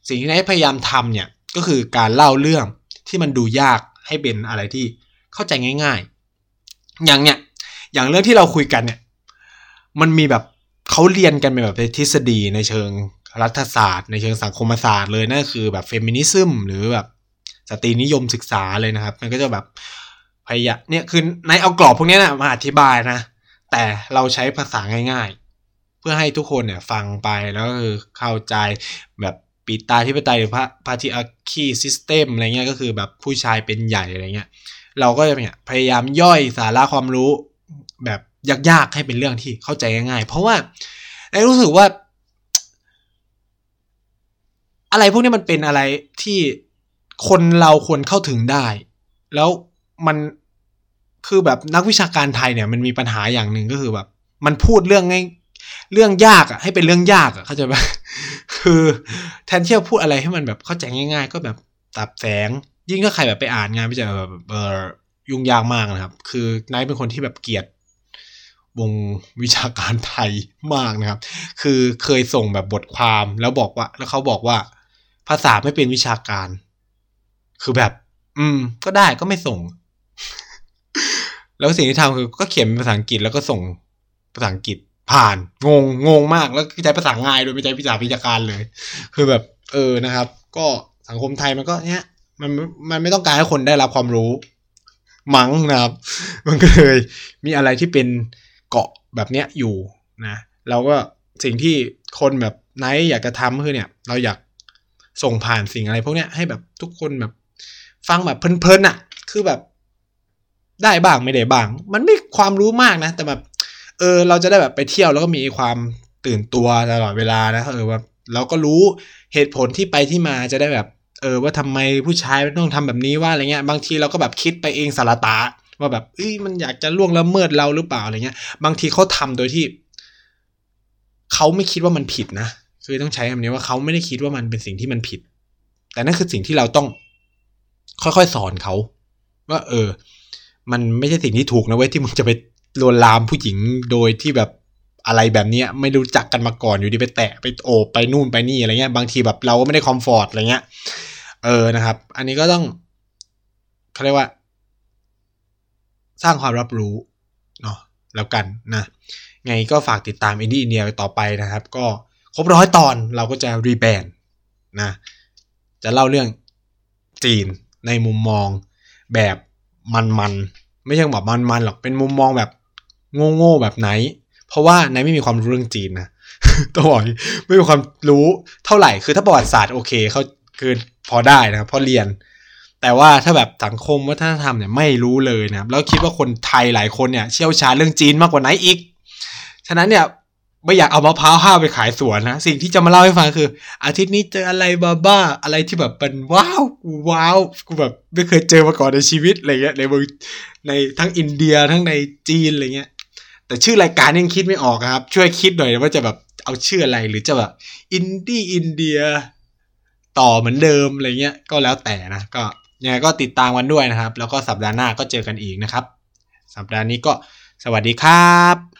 สิ่งที่นายพยายามทำเนี่ยก็คือการเล่าเรื่องที่มันดูยากให้เป็นอะไรที่ เข้าใจง่าย ๆ อย่างเนี้ยอย่างเรื่องที่เราคุยกันเนี่ย มันมีแบบเขาเรียนกันเป็นแบบทฤษฎีในเชิงรัฐศาสตร์ ในเชิงสังคมศาสตร์เลยนั่นคือแบบ feminism หรือแบบสตรีนิยมศึกษาเลยนะครับ มันก็จะแบบพยายามเนี่ยคือในเอากรอบพวกนี้นะมาอธิบายนะ แต่เราใช้ภาษาง่าย ๆ เพื่อให้ทุกคนเนี่ยฟังไปแล้วก็คือเข้าใจแบบปิตาธิปไตยหรือ patriarchy system อะไรเงี้ยก็คือแบบผู้ชายเป็นใหญ่อะไรเงี้ย เราก็จะเนี่ยพยายามย่อยสาระความรู้แบบยากๆให้เป็นเรื่องที่เข้าใจง่ายๆ เพราะว่าไอ้รู้สึกว่า อะไรพวกนี้มันเป็นอะไรที่คนเราควรเข้าถึงได้ แล้วมันคือแบบนักวิชาการไทยเนี่ย มันมีปัญหาอย่างหนึ่งก็คือแบบ มันพูดเรื่องง่ายเรื่องยากอะให้เป็นเรื่องยากอะเข้าใจไหมคือแทนที่จะพูดอะไรให้มันแบบเข้าใจง่าย ๆ ก็แบบตับแสง ยิ่งถ้าใครแบบไปอ่านงานวิจัยแบบเออยุ่งยากมากนะครับ คือนายเป็นคนที่แบบเกลียดวงวิชาการไทยมากนะครับ คือเคยส่งแบบบทความแล้วบอกว่า แล้วเขาบอกว่า ภาษาไม่เป็นวิชาการ คือแบบ อืม ก็ได้ก็ไม่ส่ง แล้วสิ่งที่ทำคือก็เขียนเป็นภาษาอังกฤษแล้วก็ส่งภาษาอังกฤษผ่าน งงงงมากแล้วใช้ภาษาง่ายโดยไม่ใช้ภาษาวิชาการเลย คือแบบ เออนะครับ ก็สังคมไทยมันก็เนี้ย มันมันไม่ต้องการให้คนได้รับความรู้มั้งนะครับ มันก็เลยมีอะไรที่เป็นเกาะแบบเนี้ยอยู่นะเราก็สิ่งที่คนแบบไนท์อยากจะทำคือเนี่ย เราอยากส่งผ่านสิ่งอะไรพวกเนี้ยให้แบบทุกคนแบบฟังแบบเพลินๆอะ คือแบบได้บ้างไม่ได้บ้าง มันไม่ความรู้มากนะ แต่แบบเออเราจะได้แบบไปเที่ยวแล้วก็มีความตื่นตัวตลอดเวลานะเออแบบเราก็รู้เหตุผลที่ไปที่มาจะได้แบบ เออว่าทำไมผู้ชายต้องทำแบบนี้ว่าอะไรเงี้ยบางทีเราก็แบบคิดไปเองสารตา ว่าแบบเอ้ยมันอยากจะล่วงละเมิดเราหรือเปล่าอะไรเงี้ย บางทีเขาทำโดยที่เขาไม่คิดว่ามันผิดนะคือต้องใช้คำนี้ว่าเขาไม่ได้คิดว่ามันเป็นสิ่งที่มันผิด แต่นั่นคือสิ่งที่เราต้อง ค่อยๆสอนเขาว่า เออ มันไม่ใช่สิ่งที่ถูกนะเว้ยที่มึงจะไปลวนลามผู้หญิงโดยที่แบบอะไรแบบนี้ไม่รู้จักกันมาก่อนอยู่ดีไปแตะไปโอบไปนู่นไปนี่อะไรเงี้ยบางทีแบบเราก็ไม่ได้คอมฟอร์ตอะไรเงี้ย เออนะครับ อันนี้ก็ต้องเขาเรียกว่า สร้างความรับรู้เนาะแล้วกันนะไงก็ฝากติดตามอินดี้อินเดียต่อไปนะครับ ก็ครบร้อยตอนเราก็จะรีแบนด์นะจะเล่าเรื่องจีนในมุมมองแบบมันๆไม่ใช่แบบมันๆหรอกเป็นมุมมองแบบโง่ๆแบบไหน เพราะว่าไหนไม่มีความรู้เรื่องจีนนะต้องบอกไม่มีความรู้เท่าไหร่คือถ้าประวัติศาสตร์โอเคเขาคือ พอได้นะครับพอเรียน แต่ว่าถ้าแบบสังคมวัฒนธรรมเนี่ยไม่รู้เลยนะครับแล้วคิดว่าคนไทยหลายคนเนี่ยเชี่ยวชาญเรื่องจีนมากกว่าไหนอีก ฉะนั้นเนี่ยไม่อยากเอามะพร้าวห้าไปขายสวนนะ สิ่งที่จะมาเล่าให้ฟังคือ อาทิตย์นี้เจออะไรบ้าบ้าอะไรที่แบบเป็นว้าวว้าวกูแบบไม่เคยเจอมาก่อนในชีวิตอะไรเงี้ยในเมืองในทั้งอินเดียทั้งในจีนอะไรเงี้ย แต่ชื่อรายการยังคิดไม่ออกครับ ช่วยคิดหน่อยว่าจะแบบเอาชื่ออะไรหรือจะแบบอินดี้อินเดีย ต่อเหมือนเดิมอะไรเงี้ยก็แล้วแต่นะก็ยังไงก็ติดตามกันด้วยนะครับ แล้วก็สัปดาห์หน้าก็เจอกันอีกนะครับ สัปดาห์นี้ก็สวัสดีครับ